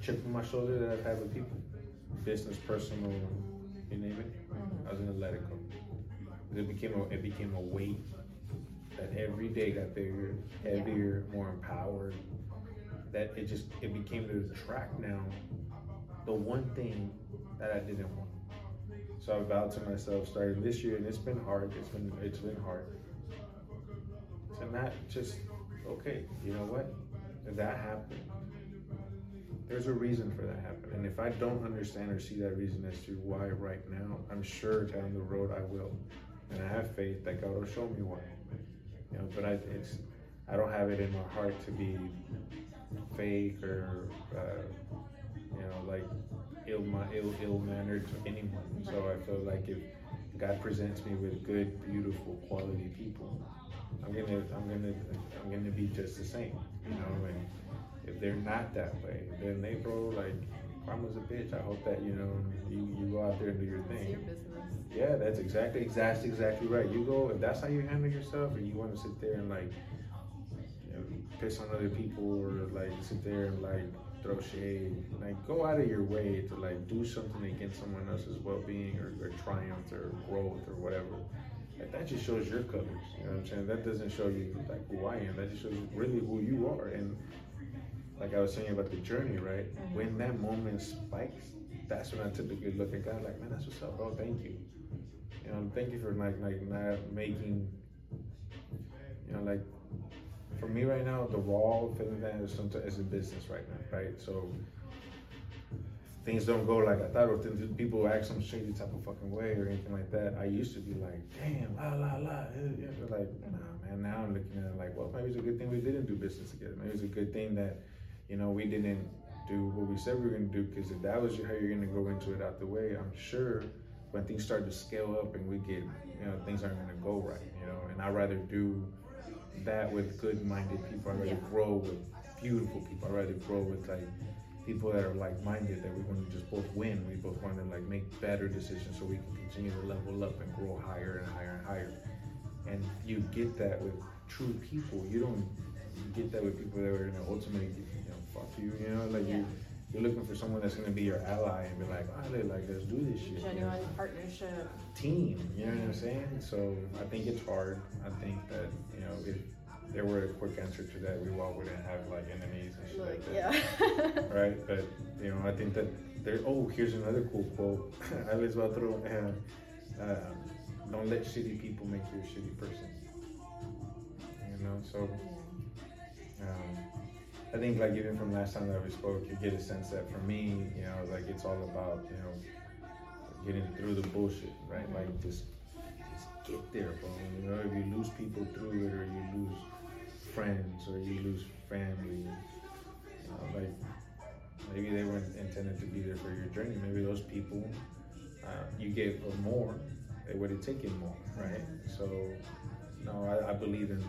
chip on my shoulder that I've had with people, business, personal, you name it, mm-hmm. I was gonna let it go. It became a it became a weight that every day got bigger, heavier, yeah. more empowered. That it just it became to track now the one thing that I didn't want. So I vowed to myself starting this year, and it's been hard. It's been it's been hard. To not just okay, you know what? If that happened, there's a reason for that happening. And if I don't understand or see that reason as to why right now, I'm sure down the road I will. And I have faith that God will show me why. You know, but I it's I don't have it in my heart to be fake or uh, you know like ill ill ill mannered to anyone. So I feel like if God presents me with good, beautiful, quality people, I'm gonna I'm gonna I'm gonna be just the same. You know, mm-hmm. and if they're not that way, then they bro like karma's a bitch. I hope that you know you, you go out there and do your thing.
Your business.
Yeah, that's exactly exactly exactly right. You go if that's how you handle yourself, or you want to sit there and like you know, piss on other people, or like sit there and like throw shade, like go out of your way to like do something against someone else's well-being or, or triumph or growth or whatever. Like that just shows your colors. You know what I'm saying? That doesn't show you like who I am. That just shows really who you are. And like I was saying about the journey, right? Mm-hmm. When that moment spikes, that's when I typically look at God like, man, that's what's up, bro. Thank you. You know, thank you for like like not making, you know, like for me right now, the raw feeling is sometimes a business right now, right? So things don't go like I thought, or things, people act some shady type of fucking way or anything like that. I used to be like, damn, la la la, yeah, like nah, man. Now I'm looking at it like, well, maybe it's a good thing we didn't do business together. Maybe it's a good thing that, you know, we didn't do what we said we were gonna do. Because if that was how you're gonna go into it out the way, I'm sure when things start to scale up and we get, you know, things aren't gonna go right, you know. And I'd rather do that with good-minded people. I'd rather yeah. grow with beautiful people. I'd rather grow with like people that are like-minded that we want to just both win. We both want to like make better decisions so we can continue to level up and grow higher and higher and higher. And you get that with true people. You don't get that with people that are gonna ultimately, you know, fuck you. You know, like yeah. you. You're looking for someone that's gonna be your ally and be like, oh, like let's do this shit.
Genuine you know? partnership.
Team. You know what I'm saying? So I think it's hard. I think that you know if there were a quick answer to that, we all wouldn't have like enemies and shit like,
like
that. Yeah. right? But you know, I think that there oh, here's another cool quote. I was about to throw uh, uh, don't let shitty people make you a shitty person. You know, so um, I think like even from last time that we spoke, you get a sense that for me, you know, like it's all about, you know, getting through the bullshit, right? Like just just get there, bro. You know, if you lose people through it or you lose friends or you lose family. Uh, like maybe they weren't intended to be there for your journey. Maybe those people uh, you gave more, they would have taken more, right? So, no, I, I believe in.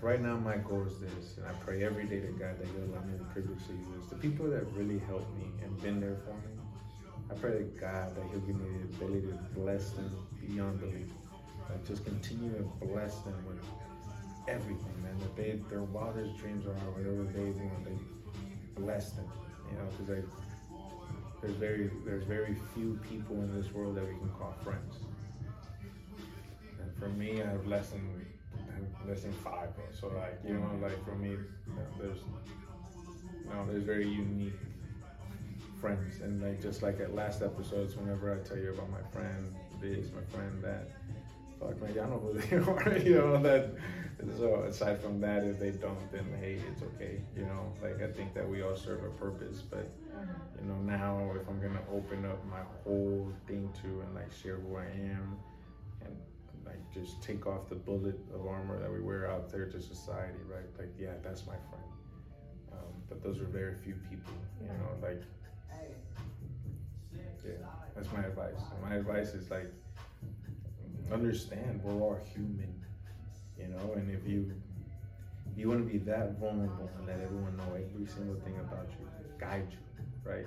Right now, my goal is this, and I pray every day to God that He'll allow me the privilege to use the people that really helped me and been there for me. I pray to God that He'll give me the ability to bless them beyond belief. Like just continue to bless them with everything, man. That they, their wildest dreams are whatever they want, they bless them. You know, because there's very there's very few people in this world that we can call friends. And for me, I've lessened less than five. So like you know, like for me, there's you know, there's very unique friends, and like just like at last episodes, whenever I tell you about my friend this, my friend that, fuck man, y'all know who they are, you know that. So aside from that, if they don't, then hey, it's okay, you know. Like I think that we all serve a purpose, but you know now if I'm gonna open up my whole thing to and like share who I am and like just take off the bullet of armor that we wear out there to society, right? Like yeah, that's my friend. Um, but those are very few people, you know. Like yeah, that's my advice. My advice is like understand we're all human, and if you if you want to be that vulnerable and let everyone know every single thing about you, guide you, right?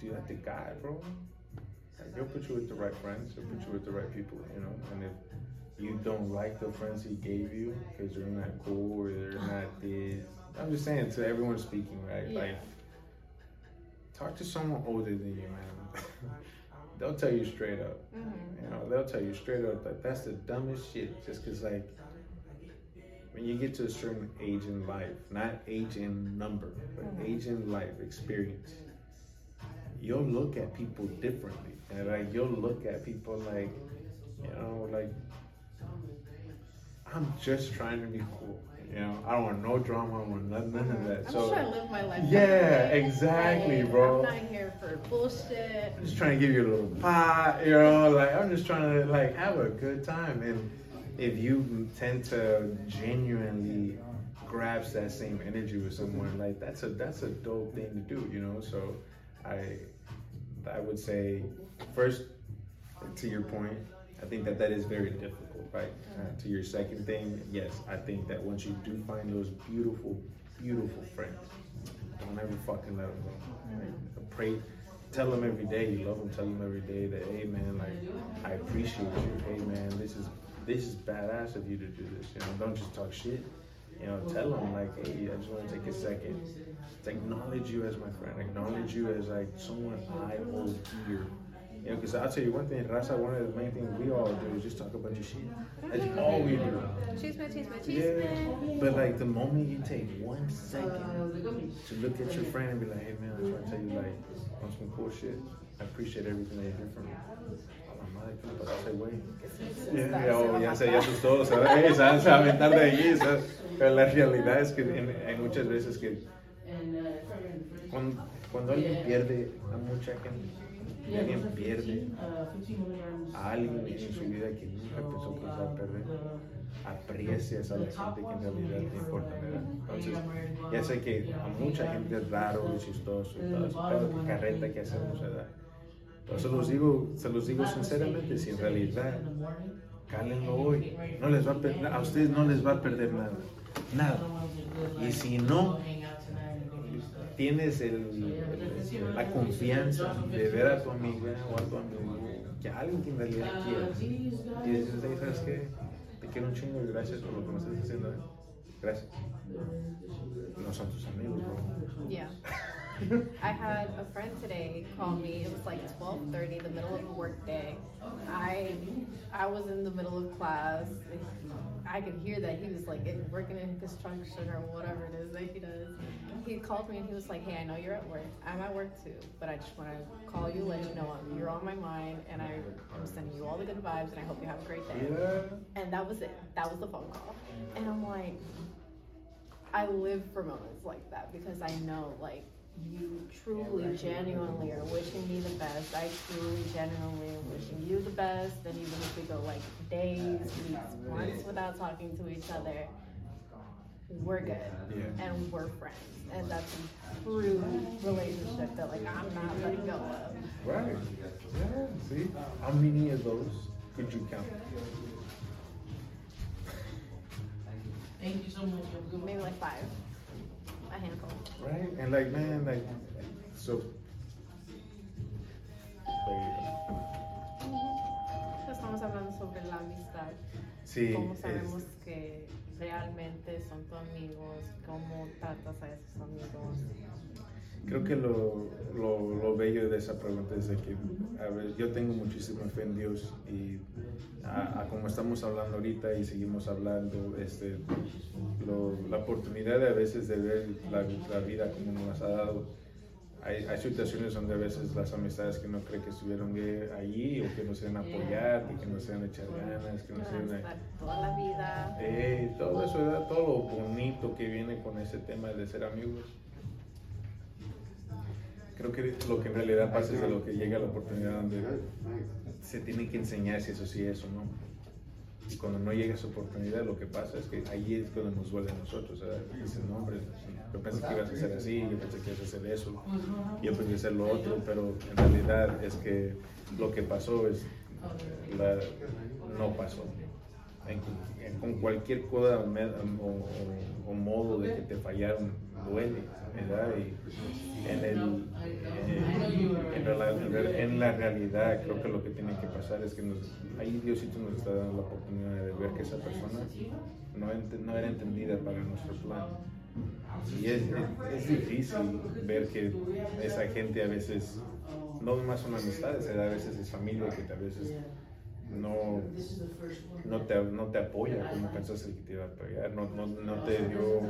Do that to God, bro. Like, he'll put you with the right friends. He'll put you with the right people, you know. And if you don't like the friends he gave you because they're not cool or they're not this, I'm just saying to everyone speaking, right?
Yeah.
Like, talk to someone older than you, man. They'll tell you straight up.
Mm-hmm.
You know, they'll tell you straight up that that's the dumbest shit. Just because, like, when you get to a certain age in life, not age in number, but
Mhm.
age in life experience, you'll look at people differently. And, like, you'll look at people like, you know, like, I'm just trying to be cool. You know, I don't want no drama. I don't want none, none of that.
Mm-hmm. I'm
so,
just trying to live my life.
Yeah, exactly, bro.
I'm not here for bullshit.
I'm just trying to give you a little pot, you know, like I'm just trying to like have a good time. And if you tend to genuinely grasp that same energy with someone, like that's a that's a dope thing to do, you know. So I I would say first to your point, I think that that is very difficult, right? Uh, to your second thing, yes, I think that once you do find those beautiful, beautiful friends, don't ever fucking let them go. Right? Pray, tell them every day you love them. Tell them every day that, hey man, like I appreciate you. Hey man, this is this is badass of you to do this. You know, don't just talk shit. You know, tell them like, hey, I just want to take a second to acknowledge you as my friend. Acknowledge you as like someone I hold dear. You know, because I'll tell you one thing, Raza, one of the main things we all do is just talk about your shit. That's all we do.
Chisme, chisme,
Yeah, but like the moment you take one second to look at your friend and be like, hey man, I'm trying to tell you like on some cool shit. I appreciate everything that you do for me. A la madre, ¿qué le pasaste, güey? Ya, ya, ya se ya asustó, o sea, eh, se va a aventar de allí, o sea, pero la realidad es que en- hay muchas veces que cuando, cuando alguien pierde a mucha gente, y alguien pierde a alguien en su vida que nunca pensó que iba a perder, aprecias a la gente que en realidad te importa, ¿verdad? Entonces, ya sé que a mucha gente es raro y chistoso pero carreta que hacemos, ¿verdad? Se los digo, se los digo sinceramente, si en realidad cálenlo hoy, no les va a a ustedes no les va a perder nada, nada. Y si no tienes el, la confianza de ver a tu amiga o a tu amigo, que alguien que en realidad quieras, y dices, "Hey, ¿sabes qué? Te quiero un chingo y gracias por lo que me estás haciendo, ¿eh? gracias. No son tus amigos, bro.
Yeah. I had a friend today call me. It was like 12:30, the middle of a work day. I I was in the middle of class. I could hear that he was like working in construction or whatever it is that he does. He called me and he was like, "Hey, I know you're at work. I'm at work too, but I just want to call you, let you know you're on my mind, and I, I'm sending you all the good vibes, and I hope you have a great day."
Yeah.
And that was it. That was the phone call. And I'm like, I live for moments like that because I know, like, you truly, genuinely are wishing me the best. I truly, genuinely am wishing you the best. And even if we go like days, weeks, months without talking to each other, we're good.
Yeah.
And we're friends. And that's a true relationship that, like, I'm not letting go of.
Right. Yeah. See, how many of those could you count?
Thank you so much.
Maybe like five. A handful.
Right? And like, man, like, so.
Estamos hablando sobre la amistad.
Sí,
¿Cómo
es-
sabemos que realmente son tus amigos? ¿Cómo tratas a esos amigos?
Creo que lo, lo, lo bello de esa pregunta es de que, a ver, yo tengo muchísima fe en Dios y a, a como estamos hablando ahorita y seguimos hablando, este, la oportunidad de a veces de ver la, la vida como nos ha dado hay, hay, situaciones donde a veces las amistades que no creen que estuvieron allí o que no se van a apoyar, que no se van a echar ganas, que no se van a...
Toda la vida.
Eh, todo eso, todo lo bonito que viene con ese tema de ser amigos. Creo que lo que en realidad pasa es de lo que llega la oportunidad donde se tiene que enseñar si eso sí es o no. Y cuando no llega esa oportunidad, lo que pasa es que ahí es cuando nos duele a nosotros. Dicen, no, hombre, yo pensé que ibas a hacer así, yo pensé que ibas a hacer eso, yo pensé a hacer lo otro, pero en realidad es que lo que pasó es, la, no pasó. Con cualquier cosa o, o, modo de que te fallaron, duele, ¿verdad? Y en, el, en, en, la realidad creo que lo que tiene que pasar es que nos, ahí Diosito nos está dando la oportunidad de ver que esa persona no, no era entendida para nuestro plan y es, es, difícil ver que esa gente a veces, no más son amistades, a veces es familia que a veces no, no, te, no te apoya como pensaste que te iba a apoyar, no, no, no te dio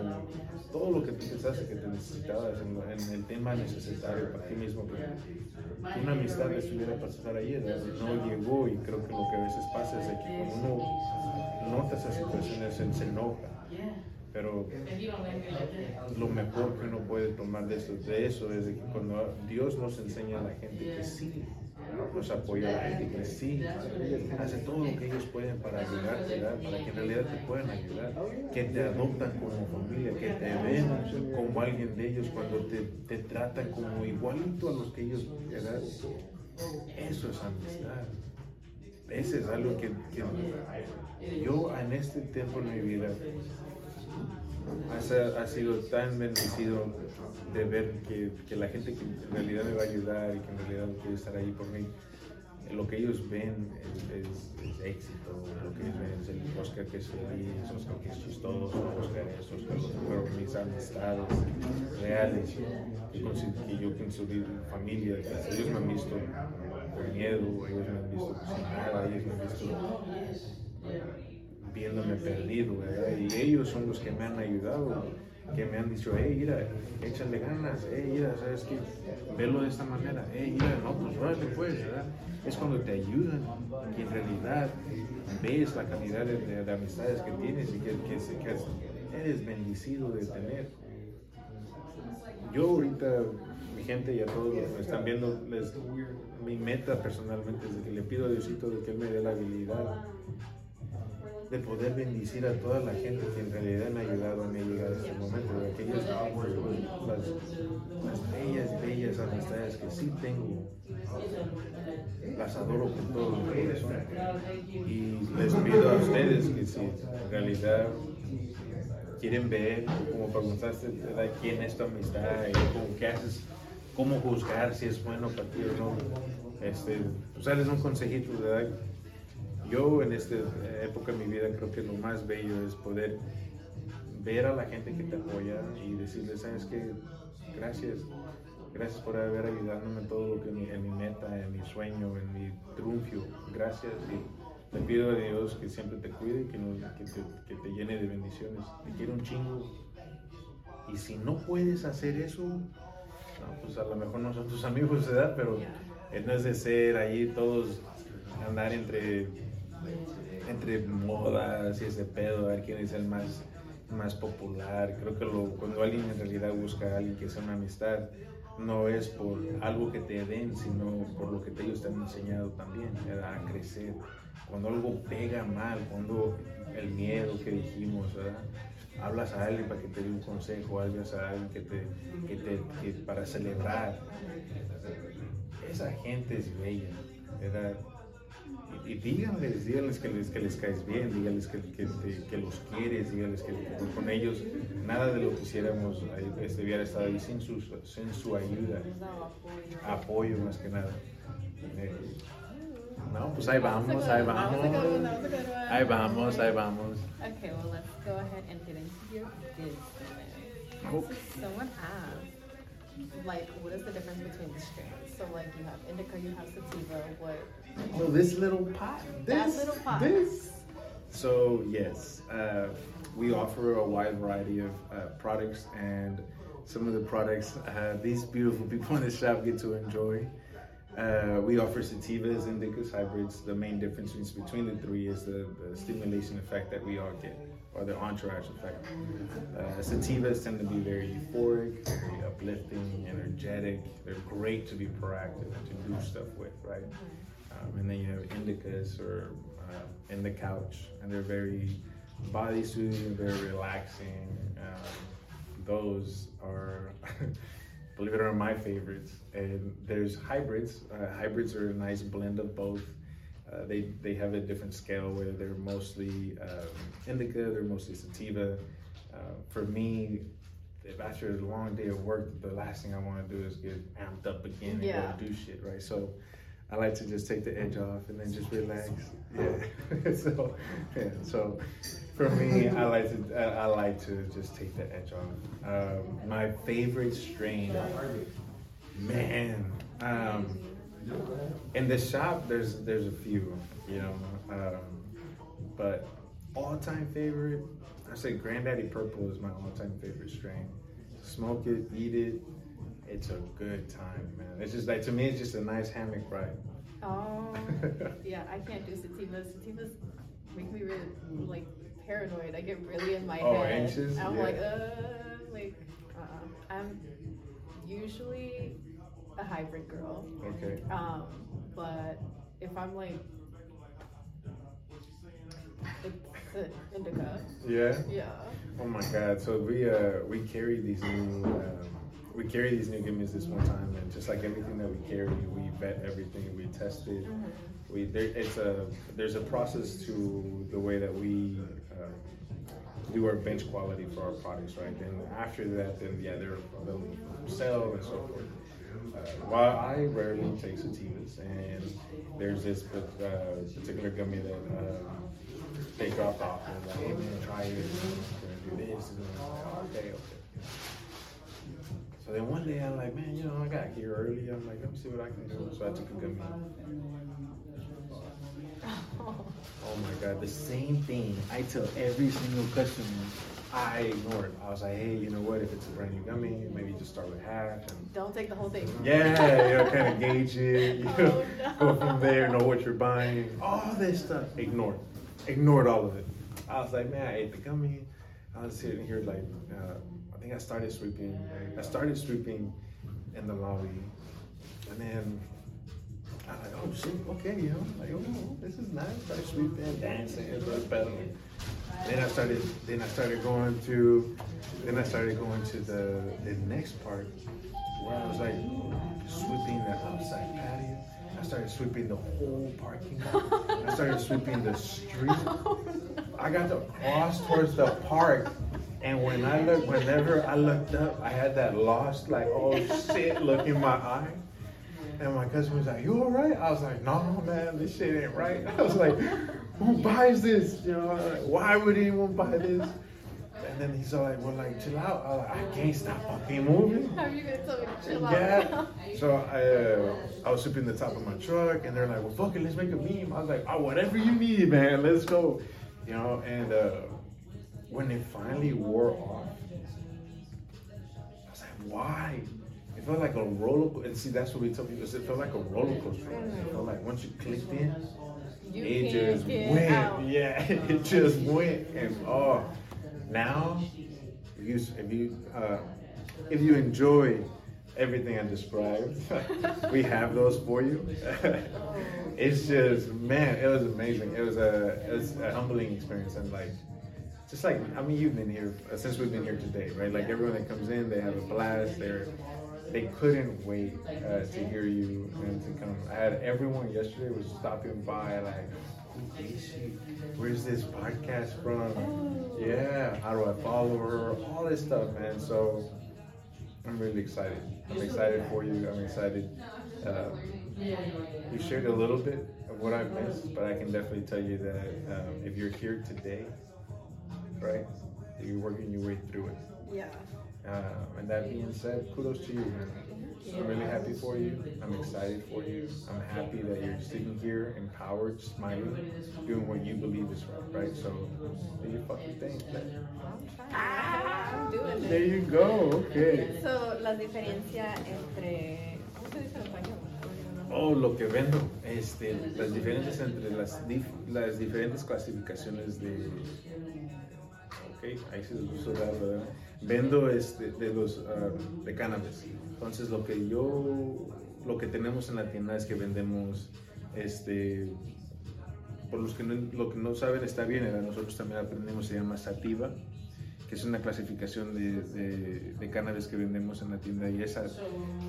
todo lo que tú pensaste que te necesitabas en, el tema necesario para ti mismo. Que una amistad estuviera para estar ahí, no llegó y creo que lo que a veces pasa es que cuando uno nota esas situaciones, se enoja. Pero lo mejor que uno puede tomar de eso, de eso es que cuando Dios nos enseña a la gente que sí, nos apoya a la gente que sí, hace todo lo que ellos pueden para ayudarte, para que en realidad te puedan ayudar, que te adoptan como familia, que te ven como alguien de ellos cuando te, te tratan como igualito a los que ellos, ¿verdad? Eso es amistad. Ese es algo que, que yo en este tiempo en mi vida ha, sido tan bendecido de ver que, que, la gente que en realidad me va a ayudar y que en realidad quiere estar ahí por mí, lo que ellos ven es, éxito, lo que ellos ven es el Oscar que es feliz, Oscar que es chistoso, Oscar es Oscar fueron mis amistades reales que, que yo construí familia, ellos me han visto con miedo, ellos me han visto sin nada, ellos me han visto viéndome perdido, ¿verdad? Y ellos son los que me han ayudado, que me han dicho, hey, mira, échale ganas, hey, mira, ¿sabes qué? Velo de esta manera, hey, mira, no, pues órale pues, ¿verdad? Es cuando te ayudan, que en realidad ves la cantidad de, amistades que tienes y que, que, eres bendecido de tener. Yo ahorita, mi gente y a todos los que me están viendo, les, mi meta personalmente es que le pido a Diosito de que Él me dé la habilidad de poder bendecir a toda la gente que en realidad me ha ayudado a mí a llegar a este momento, de aquellas las, las bellas, bellas amistades que sí tengo, las adoro con todo mi corazón. Y les pido a ustedes que si en realidad quieren ver, como preguntaste, quién es tu amistad cómo, qué haces, cómo juzgar si es bueno para ti o no, este, pues un consejito, ¿verdad? Yo en esta época de mi vida creo que lo más bello es poder ver a la gente que te apoya y decirles, ¿sabes qué? Gracias. Gracias por haber ayudándome en todo lo que en mi meta, en mi sueño, en mi triunfo. Gracias. Y le pido a Dios que siempre te cuide y que, que, te, que te llene de bendiciones. Te quiero un chingo. Y si no puedes hacer eso, pues a lo mejor no son tus amigos, ¿verdad? Pero no es de ser ahí todos andar entre entre modas y ese pedo, a ver quién es el más, más popular. Creo que lo, cuando alguien en realidad busca a alguien que sea una amistad, no es por algo que te den, sino por lo que ellos te han enseñado también, a crecer. Cuando algo pega mal, cuando el miedo que dijimos, hablas a alguien para que te dé un consejo, hablas a alguien que te, que te para celebrar. Esa gente es bella, ¿verdad? Y díganles, díganles que les, que les caes bien, díganles que, que, que los quieres, díganles que, con ellos nada de lo que hiciéramos este, hubiera estado ahí sin su, sin su ayuda, apoyo más que nada. Eh, no, pues ahí vamos, ahí vamos. Ahí vamos, ahí vamos.
Okay, well, let's go ahead and get into your business. Okay. Someone asked, like what is the difference between the strains? So like you have indica, you have sativa. What?
Oh, this little pot.
That
This,
little pot.
This. So yes, uh, we offer a wide variety of uh, products, and some of the products uh, these beautiful people in the shop get to enjoy. Uh, we offer sativas, indicas, hybrids. The main difference between the three is the, the stimulation effect that we all get, or the entourage effect. Uh, sativas tend to be very euphoric, very uplifting, energetic. They're great to be proactive to do stuff with, right? Um, and then you have indicas or uh, in the couch, and they're very body soothing, very relaxing. Um, those are, believe it or not, my favorites. And there's hybrids. Uh, hybrids are a nice blend of both. Uh, they they have a different scale where they're mostly um, indica, they're mostly sativa. Uh, for me, if after a long day of work, the last thing I want to do is get amped up again and
Yeah.
go do shit, right? So I like to just take the edge off and then just relax. Yeah. so yeah. So for me, I like to I, I like to just take the edge off. Um, my favorite strain, man. Um, in the shop, there's there's a few, you know, um, but all time favorite, I say Granddaddy Purple is my all time favorite strain. Smoke it, eat it. It's a good time, man. It's just like to me, it's just a nice hammock ride.
Oh, yeah. I can't do sativas. Sativas make me really like paranoid. I get really in my
Oh,
head.
anxious?
I'm
Yeah.
like, uh, like, uh, I'm usually a hybrid girl.
Okay.
Um, but if I'm like, the indica.
Yeah.
Yeah.
Oh my God! So we uh we carry these new um, we carry these new gummies this one time, and just like everything that we carry, we vet everything, we test it. We there it's a there's a process to the way that we um, do our bench quality for our products, right? Then after that, then yeah, they're they'll sell and so forth. While I rarely take sativas, and there's this uh, particular gummy that um, they dropped off and like, hey man, try it. We're gonna do this. And I'm like, okay, okay. So then one day I'm like, man, you know, I got here early. I'm like, let me see what I can do. So I took a gummy. Oh my god, the same thing I tell every single customer. I ignored. it. I was like, hey, you know what? If it's a brand new gummy, maybe just start with half and
Don't take the whole thing.
yeah, you know, kind of gauge it. You know,
Oh, no.
go from there, know what you're buying. All this stuff, ignored, ignored all of it. I was like, man, I ate the gummy. I was sitting here like, uh, I think I started sweeping. I started sweeping in the lobby, and then I'm like, oh shit, okay, you know, like, oh, this is nice. Started sweeping, dancing, pedaling. Then I started, then I started going to, then I started going to the the next part where I was like sweeping the outside patio. I started sweeping the whole parking lot. I started sweeping the street. I got to cross towards the park. And when I look, whenever I looked up, I had that lost, like, oh shit, look in my eye. And my cousin was like, "You all right?" I was like, "No, man, this shit ain't right." I was like, "Who buys this? You know, like, why would anyone buy this?" And then he's all like, "Well, like, chill out." I was like, "I can't stop fucking moving."
How are you gonna tell me to chill out?
Yeah. So I, uh, I was sweeping the top of my truck, and they're like, "Well, fuck it, let's make a meme." I was like, "Oh, whatever you need, man, let's go." You know, and uh, when it finally wore off, I was like, "Why?" It felt like a roller coaster. And see, that's what we tell people. is It felt like a roller coaster. It felt like once you clicked in,
You
it just went.
out.
Yeah, it just went. And oh, now if you if you uh, if you enjoy everything I described, we have those for you. it's just man, it was amazing. It was a it was a humbling experience and like. Just like I mean, you've been here uh, since we've been here today, right? Like everyone that comes in, they have a blast. They're they couldn't wait uh, to hear you and to come. I had everyone yesterday was stopping by like, who is she? Where's this podcast from? Yeah, how do I follow her? All this stuff, man. So I'm really excited. I'm excited for you. I'm excited. Uh, you shared a little bit of what I missed, but I can definitely tell you that um, if you're here today, right, you're working your way through it.
Yeah.
Uh, and that being said, kudos to you, man. I'm really happy for you. I'm excited for you. I'm happy that you're sitting here, empowered, smiling, doing what you believe is right, right? So, do your fucking thing.
I'm doing
There you go. Okay.
So, la diferencia entre. ¿Cómo se dice en español?
Oh, lo que vendo, este, las diferencias entre las, dif- las diferentes clasificaciones de, ok, ahí se les puso raro, ¿verdad? Vendo este, de los, ah, de cannabis. Entonces, lo que yo, lo que tenemos en la tienda es que vendemos, este, por los que no, lo que no saben está bien, nosotros también aprendimos, se llama sativa, que es una clasificación de, de, cannabis que vendemos en la tienda y esa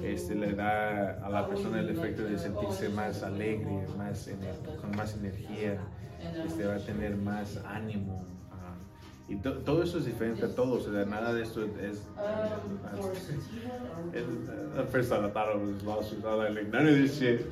este, le da a la persona el efecto de sentirse más alegre, más con más energía, este, va a tener más ánimo. Y to- todo eso es diferente a todos, o sea, nada de esto es... at first I thought it was lawsuit, I was like, none of this shit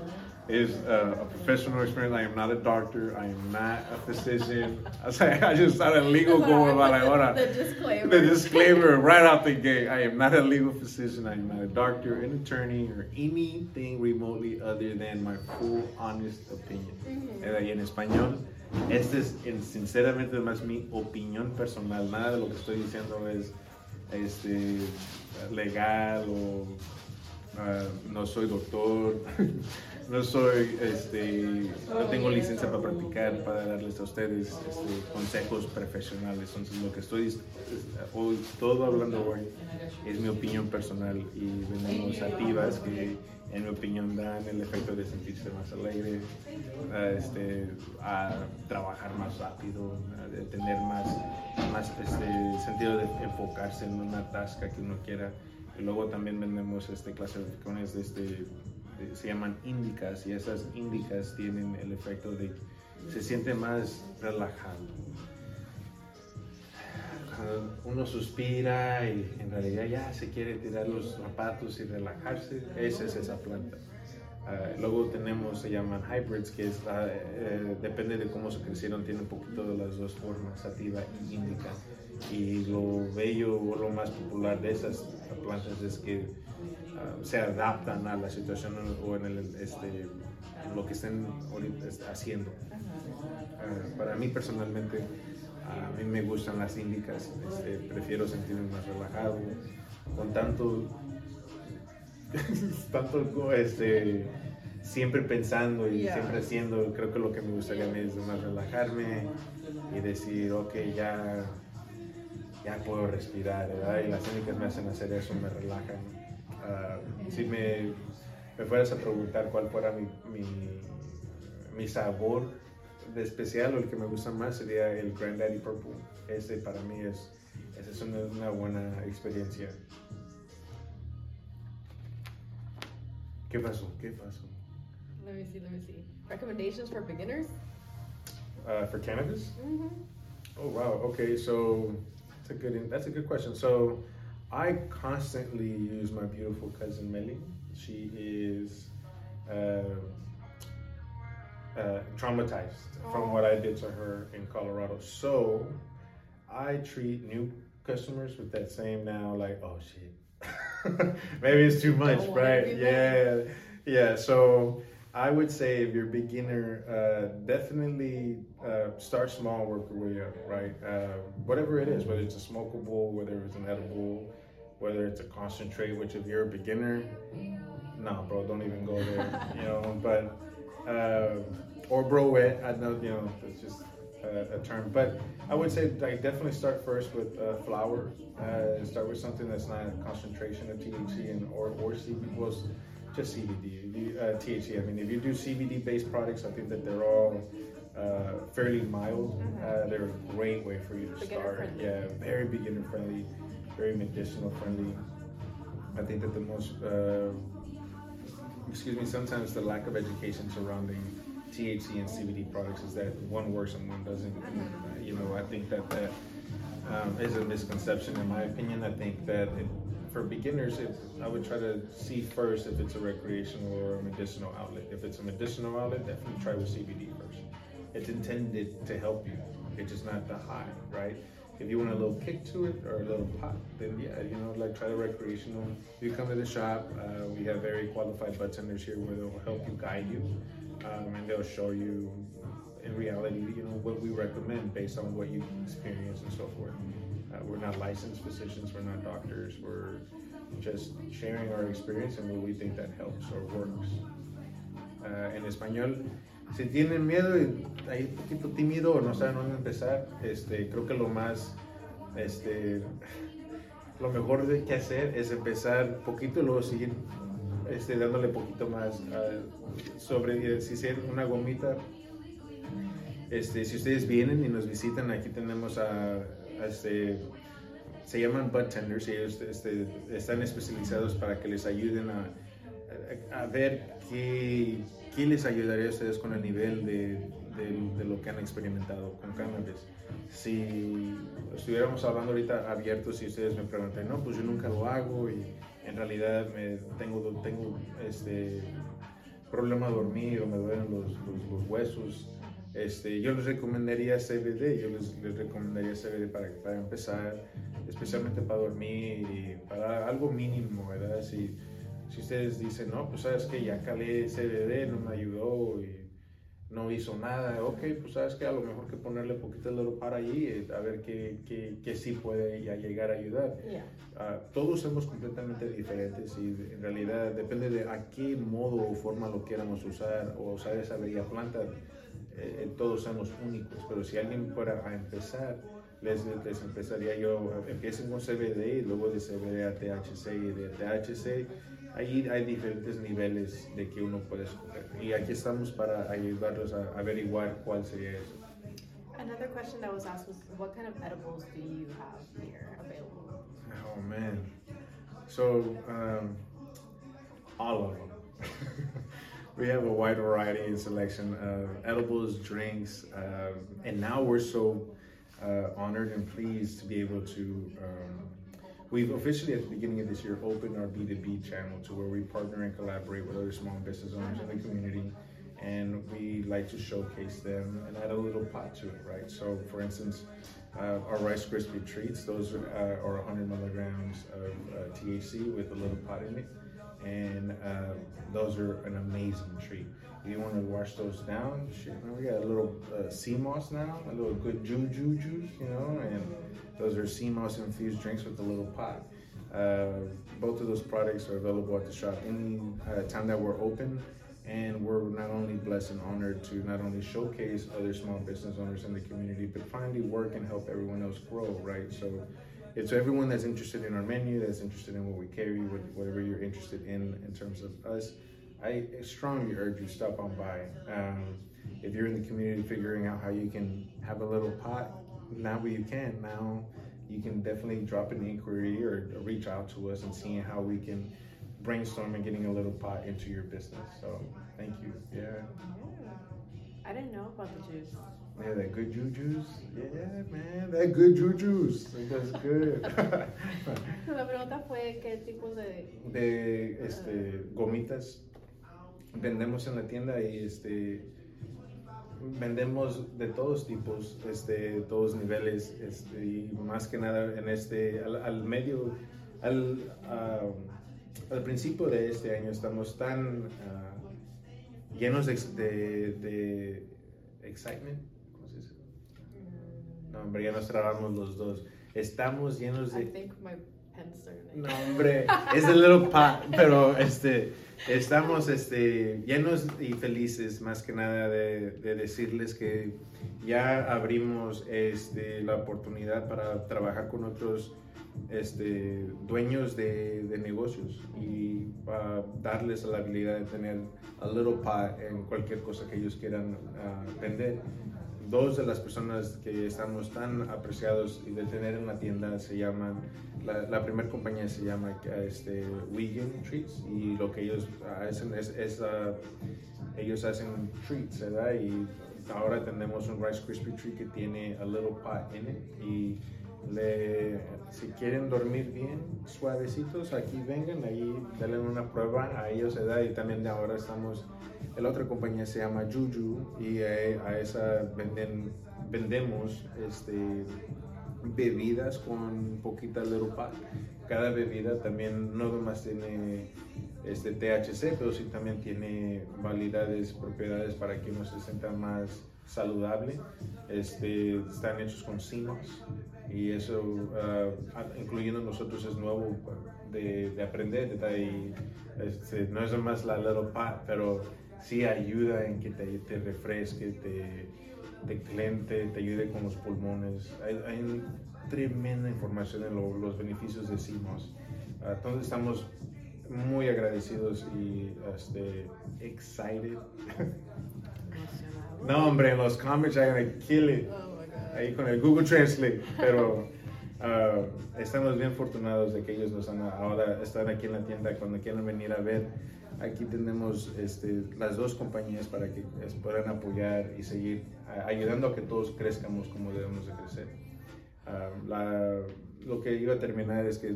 is uh, a professional experience. I am not a doctor. I am not a physician. I was like, I just started legal going about like, hold on.
The disclaimer.
The disclaimer right out the gate. I am not a legal physician. I am not a doctor, an attorney, or anything remotely other than my full, honest opinion. En español, esta es en- sinceramente más mi opinión personal. Nada de lo que estoy diciendo es este, legal o ah, no soy doctor. No soy, este, no tengo licencia para practicar, para darles a ustedes este, consejos profesionales. Entonces, lo que estoy es- hoy, todo hablando hoy, es mi opinión personal y vendemos activas que, en mi opinión, dan el efecto de sentirse más alegre, a, este, a trabajar más rápido, a tener más, más este, sentido de enfocarse en una tasca que uno quiera. Y luego también vendemos este, clasificaciones de este, se llaman índicas y esas índicas tienen el efecto de se siente más relajado. Cuando uno suspira y en realidad ya se quiere tirar los zapatos y relajarse, esa es esa planta. Ah, luego tenemos, se llaman hybrids, que es, ah, eh, depende de cómo se crecieron, tiene un poquito de las dos formas, sativa y índica. Y lo bello o lo más popular de esas plantas es que se adaptan a la situación o en el, este, lo que estén haciendo. Ah, para mí personalmente, a mí me gustan las índicas, este, prefiero sentirme más relajado, con tanto tanto este, siempre pensando y
Yeah.
siempre haciendo, creo que lo que me gustaría a mí es más relajarme y decir, ok, ya, ya puedo respirar, ¿verdad? Y las únicas me hacen hacer eso, me relajan. Ah, si me, me fueras a preguntar cuál fuera mi, mi, mi sabor de especial o el que me gusta más sería el Granddaddy Purple. Ese para mí es, esa es una, una buena experiencia. ¿Qué pasó? ¿Qué pasó?
Let me see, let me see. Recommendations for beginners?
Uh, for cannabis?
Mm-hmm.
Oh wow. Okay, so that's a good that's a good question. So I constantly use my beautiful cousin Melly. She is uh, uh, traumatized from what I did to her in Colorado. So I treat new customers with that same now like oh shit. Maybe it's too much,
Don't
right? Yeah, yeah. So I would say if you're a beginner, uh, definitely uh, start small, work your way up, right? Uh, whatever it is, whether it's a smokable, whether it's an edible, whether it's a concentrate, which if you're a beginner, no, bro, don't even go there, you know. But uh, or bro wet, I know, you know, it's just uh, a term. But I would say like definitely start first with uh, flower. Uh, start with something that's not a concentration of THC and or or CBD. Well, just CBD, you- uh, THC. I mean, if you do CBD-based products, I think that they're all uh, fairly mild. Uh, they're a great way for you to
Beginner
start.
friendly.
Yeah, very beginner friendly, very medicinal friendly. I think that the most, uh, excuse me, sometimes the lack of education surrounding THC and CBD products is that one works and one doesn't. Uh, you know, I think that that um, is a misconception in my opinion. I think that it, for beginners, it, I would try to see first if it's a recreational or a medicinal outlet. If it's a medicinal outlet, definitely try with CBD first. It's intended to help you. It's just not the high, right? If you want a little kick to it or a little pop, then yeah, you know, like try the recreational. If you come to the shop, uh, we have very qualified bud tenders here where they'll help you guide you, um, and they'll show you in reality, you know, what we recommend based on what you experience and so forth. Uh, we're not licensed physicians, we're not doctors, we're just sharing our experience and what we think that helps or works. Uh, en español, si tienen miedo y hay poquito tímido o no saben dónde empezar, este, creo que lo más, este, lo mejor de que hacer es empezar poquito y luego seguir este, dándole poquito más uh, sobre si ser una gomita. Este, si ustedes vienen y nos visitan, aquí tenemos a, a este, se llaman bud tenders, ellos este, están especializados para que les ayuden a, a, a ver qué, qué, les ayudaría a ustedes con el nivel de, de, de, lo que han experimentado con cannabis. Si estuviéramos hablando ahorita abiertos y ustedes me preguntan, no, pues yo nunca lo hago y en realidad me tengo, tengo este problema de dormir o me duelen los, los, los huesos, este, yo les recomendaría CBD, yo les, les recomendaría CBD para, para, empezar, especialmente para dormir y para algo mínimo, ¿verdad? Si, si ustedes dicen, no, pues sabes que ya calé CBD, no me ayudó y no hizo nada, ok, pues sabes que a lo mejor que ponerle poquito de little para allí, eh, a ver qué, qué, qué, sí puede ya llegar a ayudar.
Yeah.
Uh, todos somos completamente diferentes y en realidad depende de a qué modo o forma lo queramos usar o usar esa bella planta eh, todos somos únicos, pero si alguien fuera a empezar, les, les empezaría yo, empiecen con CBD y luego de CBD a THC y de THC, ahí hay diferentes niveles de que uno puede escoger. Y aquí estamos para ayudarlos a averiguar cuál sería eso.
Another question that was asked was, what kind of edibles do you have here available?
Oh man, so um, all of them. we have a wide variety and selection of edibles, drinks, um, and now we're so uh, honored and pleased to be able to. Um, we've officially, at the beginning of this year, opened our B2B channel to where we partner and collaborate with other small business owners in the community. And we like to showcase them and add a little pot to it, right? So, for instance, uh, our Rice Krispie treats, those are, uh, are 100 milligrams of uh, THC with a little pot in it and uh, those are an amazing treat. If you want to wash those down, shit, we got a little uh, sea moss now, a little good juju juice, you know, and those are moss infused drinks with a little pot. Uh, both of those products are available at the shop any uh, time that we're open, and we're not only blessed and honored to not only showcase other small business owners in the community, but finally work and help everyone else grow, right? So it's everyone that's interested in our menu, that's interested in what we carry, whatever you're interested in in terms of us. I strongly urge you stop on by. Um, if you're in the community figuring out how you can have a little pot, now you can. Now you can definitely drop an inquiry or reach out to us and seeing how we can brainstorm and getting a little pot into your business. So thank you. Yeah.
Yeah. I didn't know about the juice.
Yeah, that good juju's. Yeah, man, that good juju's. It does good.
La pregunta fue qué tipo de
de este gomitas vendemos en la tienda y este vendemos de todos tipos, este, todos niveles, este, y más que nada en este, al, al medio, al, uh, al principio de este año estamos tan uh, llenos de, de, de excitement, ¿cómo se dice? No, hombre, ya nos trabamos los dos. Estamos llenos
I
de...
think my pen's starting.
No, hombre, es el little pot, pero este, estamos este, llenos y felices más que nada de, de decirles que ya abrimos este, la oportunidad para trabajar con otros este, dueños de, de negocios y para darles la habilidad de tener a little pot en cualquier cosa que ellos quieran ah, vender. Dos de las personas que estamos tan apreciados y de tener en la tienda se llaman, la, la primera compañía se llama este, Vegan Treats y lo que ellos hacen es, es ah, ellos hacen treats, ¿verdad? Y ahora tenemos un Rice Krispie Treat que tiene a little pot en it y le, si quieren dormir bien, suavecitos, aquí vengan, ahí denle una prueba a ellos, ¿verdad? Y también ahora estamos, la otra compañía se llama Juju y a, a esa venden, vendemos este, bebidas con poquita pot. Cada bebida también no nomás tiene este THC, pero sí también tiene validades, propiedades para que uno se sienta más saludable. Este, están hechos con CMOS y eso, uh, incluyendo nosotros, es nuevo de, de aprender. Y, este, no es nomás la little pot, pero sí ayuda en que te, te refresque, te, te clente, te ayude con los pulmones. Hay, hay tremenda información en los beneficios de CMOS. Uh, entonces estamos muy agradecidos y este, excited. no, hombre, en los comments I'm gonna kill it. Oh Ahí con el Google Translate. Pero uh, estamos bien afortunados de que ellos nos han, ahora están aquí en la tienda cuando quieran venir a ver. Aquí tenemos este, las dos compañías para que puedan apoyar y seguir uh, ayudando a que todos crezcamos como debemos de crecer. Uh, la, lo que iba a terminar es que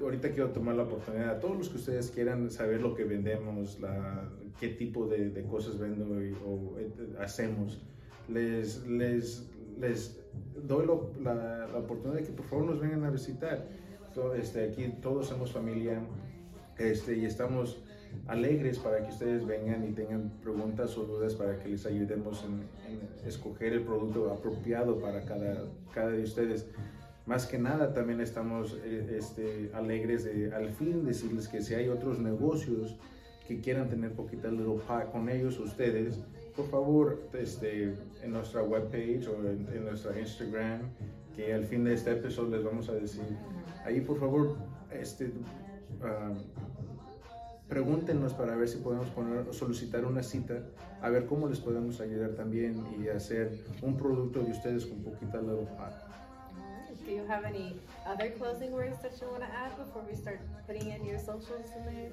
ahorita quiero tomar la oportunidad a todos los que ustedes quieran saber lo que vendemos, la, qué tipo de, de cosas vendo o eh, hacemos. Les, les, les doy la, la, oportunidad de que por favor nos vengan a visitar. Este, aquí todos somos familia este, y estamos alegres para que ustedes vengan y tengan preguntas o dudas para que les ayudemos en, en escoger el producto apropiado para cada, cada de ustedes más que nada también estamos eh, este, alegres de al fin decirles que si hay otros negocios que quieran tener poquita little pie con ellos ustedes, por favor este, en nuestra webpage o en, nuestra Instagram, que al fin de este episodio les vamos a decir, ahí por favor este, uh, pregúntenos para ver si podemos poner, solicitar una cita, a ver cómo les podemos ayudar también y hacer un producto de ustedes con poquita pie.
Do you have any other closing words that you want to add before we start putting in your socials in there?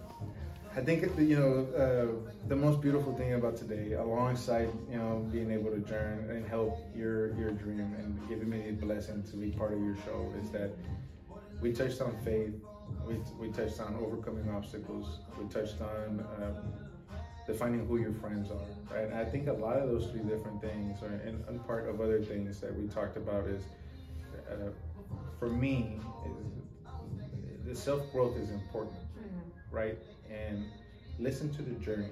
I think you know uh, the most beautiful thing about today, alongside you know being able to journey and help your your dream and giving me the blessing to be part of your show, is that we touched on faith, we we touched on overcoming obstacles, we touched on. Um, defining who your friends are, right? And I think a lot of those three different things, or, and, and part of other things that we talked about, is uh, for me, the self growth is important, mm-hmm. right? And listen to the journey.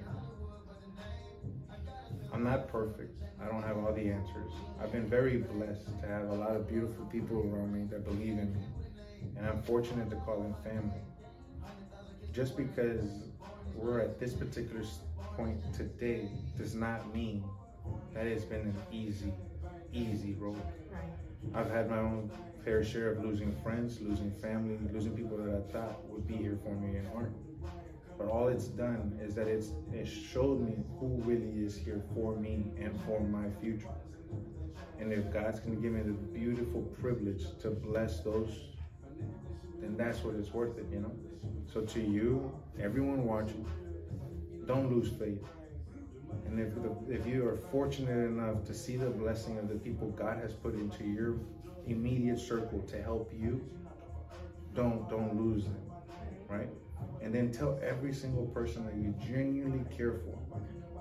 I'm not perfect. I don't have all the answers. I've been very blessed to have a lot of beautiful people around me that believe in me. And I'm fortunate to call them family. Just because we're at this particular point today does not mean that it's been an easy, easy road. I've had my own fair share of losing friends, losing family, losing people that I thought would be here for me and aren't. But all it's done is that it's it showed me who really is here for me and for my future. And if God's gonna give me the beautiful privilege to bless those, then that's what it's worth it, you know? So to you, everyone watching, don't lose faith. And if, the, if you are fortunate enough to see the blessing of the people God has put into your immediate circle to help you, don't don't lose them, right? And then tell every single person that you genuinely care for.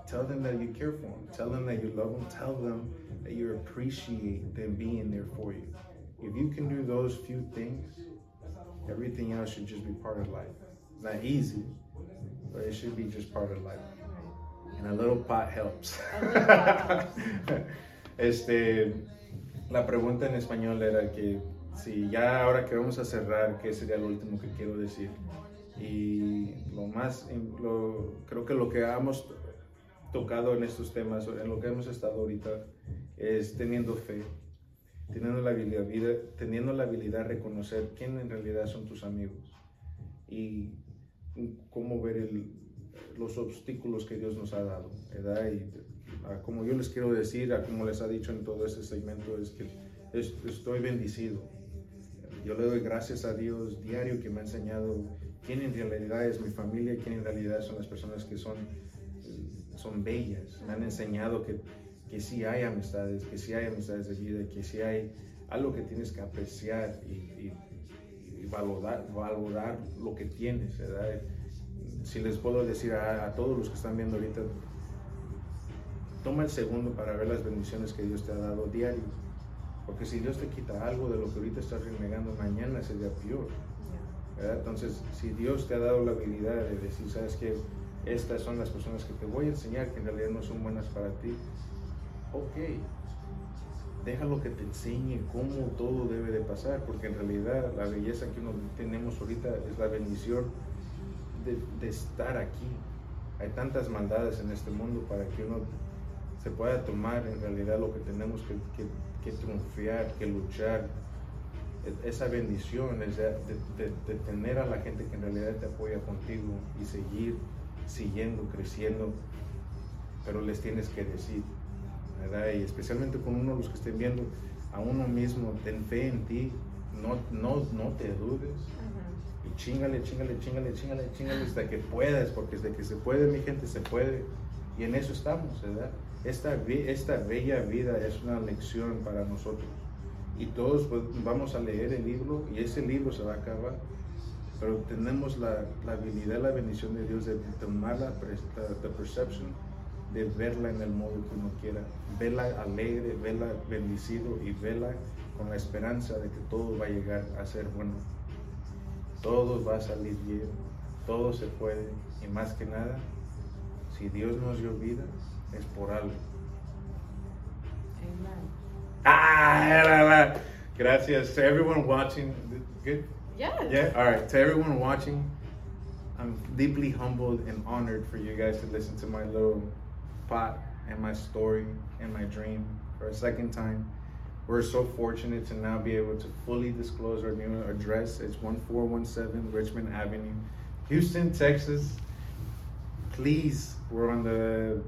Tell them that you care for them. Tell them that you love them. Tell them that you appreciate them being there for you. If you can do those few things, everything else should just be part of life. It's not easy, but it should be just part of life. And a little pot helps. este, la pregunta en español era que si ya ahora que vamos a cerrar, ¿qué sería lo último que quiero decir? Y lo más, lo, creo que lo que hemos tocado en estos temas, en lo que hemos estado ahorita, es teniendo fe, teniendo la habilidad, teniendo la habilidad de reconocer quién en realidad son tus amigos y cómo ver el, los obstáculos que Dios nos ha dado, ¿verdad? Y como yo les quiero decir, a como les ha dicho en todo este segmento, es que estoy bendecido. Yo le doy gracias a Dios diario que me ha enseñado quién en realidad es mi familia, quién en realidad son las personas que son, son bellas. Me han enseñado que, que sí hay amistades, que sí hay amistades de vida, que sí hay algo que tienes que apreciar y, valorar, valorar lo que tienes, si les puedo decir a, todos los que están viendo ahorita, toma el segundo para ver las bendiciones que Dios te ha dado diario. Porque si Dios te quita algo de lo que ahorita estás renegando, mañana sería peor. Entonces, si Dios te ha dado la habilidad de decir, sabes que estas son las personas que te voy a enseñar que en realidad no son buenas para ti, ok, déjalo que te enseñe cómo todo debe de pasar, porque en realidad la belleza que uno tenemos ahorita es la bendición de, de estar aquí. Hay tantas maldades en este mundo para que uno se pueda tomar en realidad lo que tenemos que, que, que triunfar, que luchar. Esa bendición es de, de- de tener a la gente que en realidad te apoya contigo y seguir siguiendo, creciendo, pero les tienes que decir, ¿verdad? Y especialmente con uno de los que estén viendo a uno mismo, ten fe en ti, no, no, no te dudes. Y chingale, chingale, chingale, chingale, chingale hasta que puedas, porque desde que se puede, mi gente, se puede. Y en eso estamos, ¿verdad? Esta, esta bella vida es una lección para nosotros. Y todos pues, vamos a leer el libro y ese libro se va a acabar. Pero tenemos la, la habilidad, la bendición de Dios de tomar la, la- perception, de verla en el modo que uno quiera. Verla alegre, verla bendecido y verla con la esperanza de que todo va a llegar a ser bueno todo va a salir bien, todo se puede y más que nada, si Dios nos dio vida, es por algo.
Amen.
Ah. Gracias to everyone watching. Good?
Yes.
Yeah, all right. To everyone watching, I'm deeply humbled and honored for you guys to listen to my little pot and my story and my dream for a second time. We're so fortunate to now be able to fully disclose our new address. It's 1417 Richmond Avenue, Houston, Texas. Please, we're on the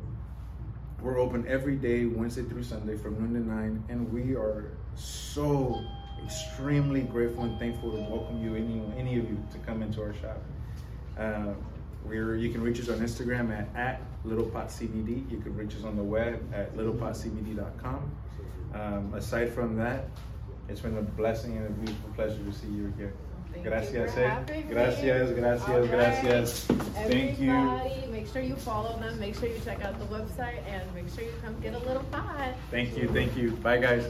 we're open every day, Wednesday through Sunday from noon to nine, and we are so extremely grateful and thankful to welcome you, any any of you, to come into our shop. Uh, we're you can reach us on Instagram at, at littlepotcbd. You can reach us on the web at littlepotcbd.com. Um, aside from that, it's been a blessing and a beautiful pleasure to see you again.
Thank
gracias, eh? Gracias, gracias,
right.
gracias. Thank you.
Make sure you follow them. Make sure you check out the website and make sure you come get a little pot.
Thank you, thank you. Bye, guys.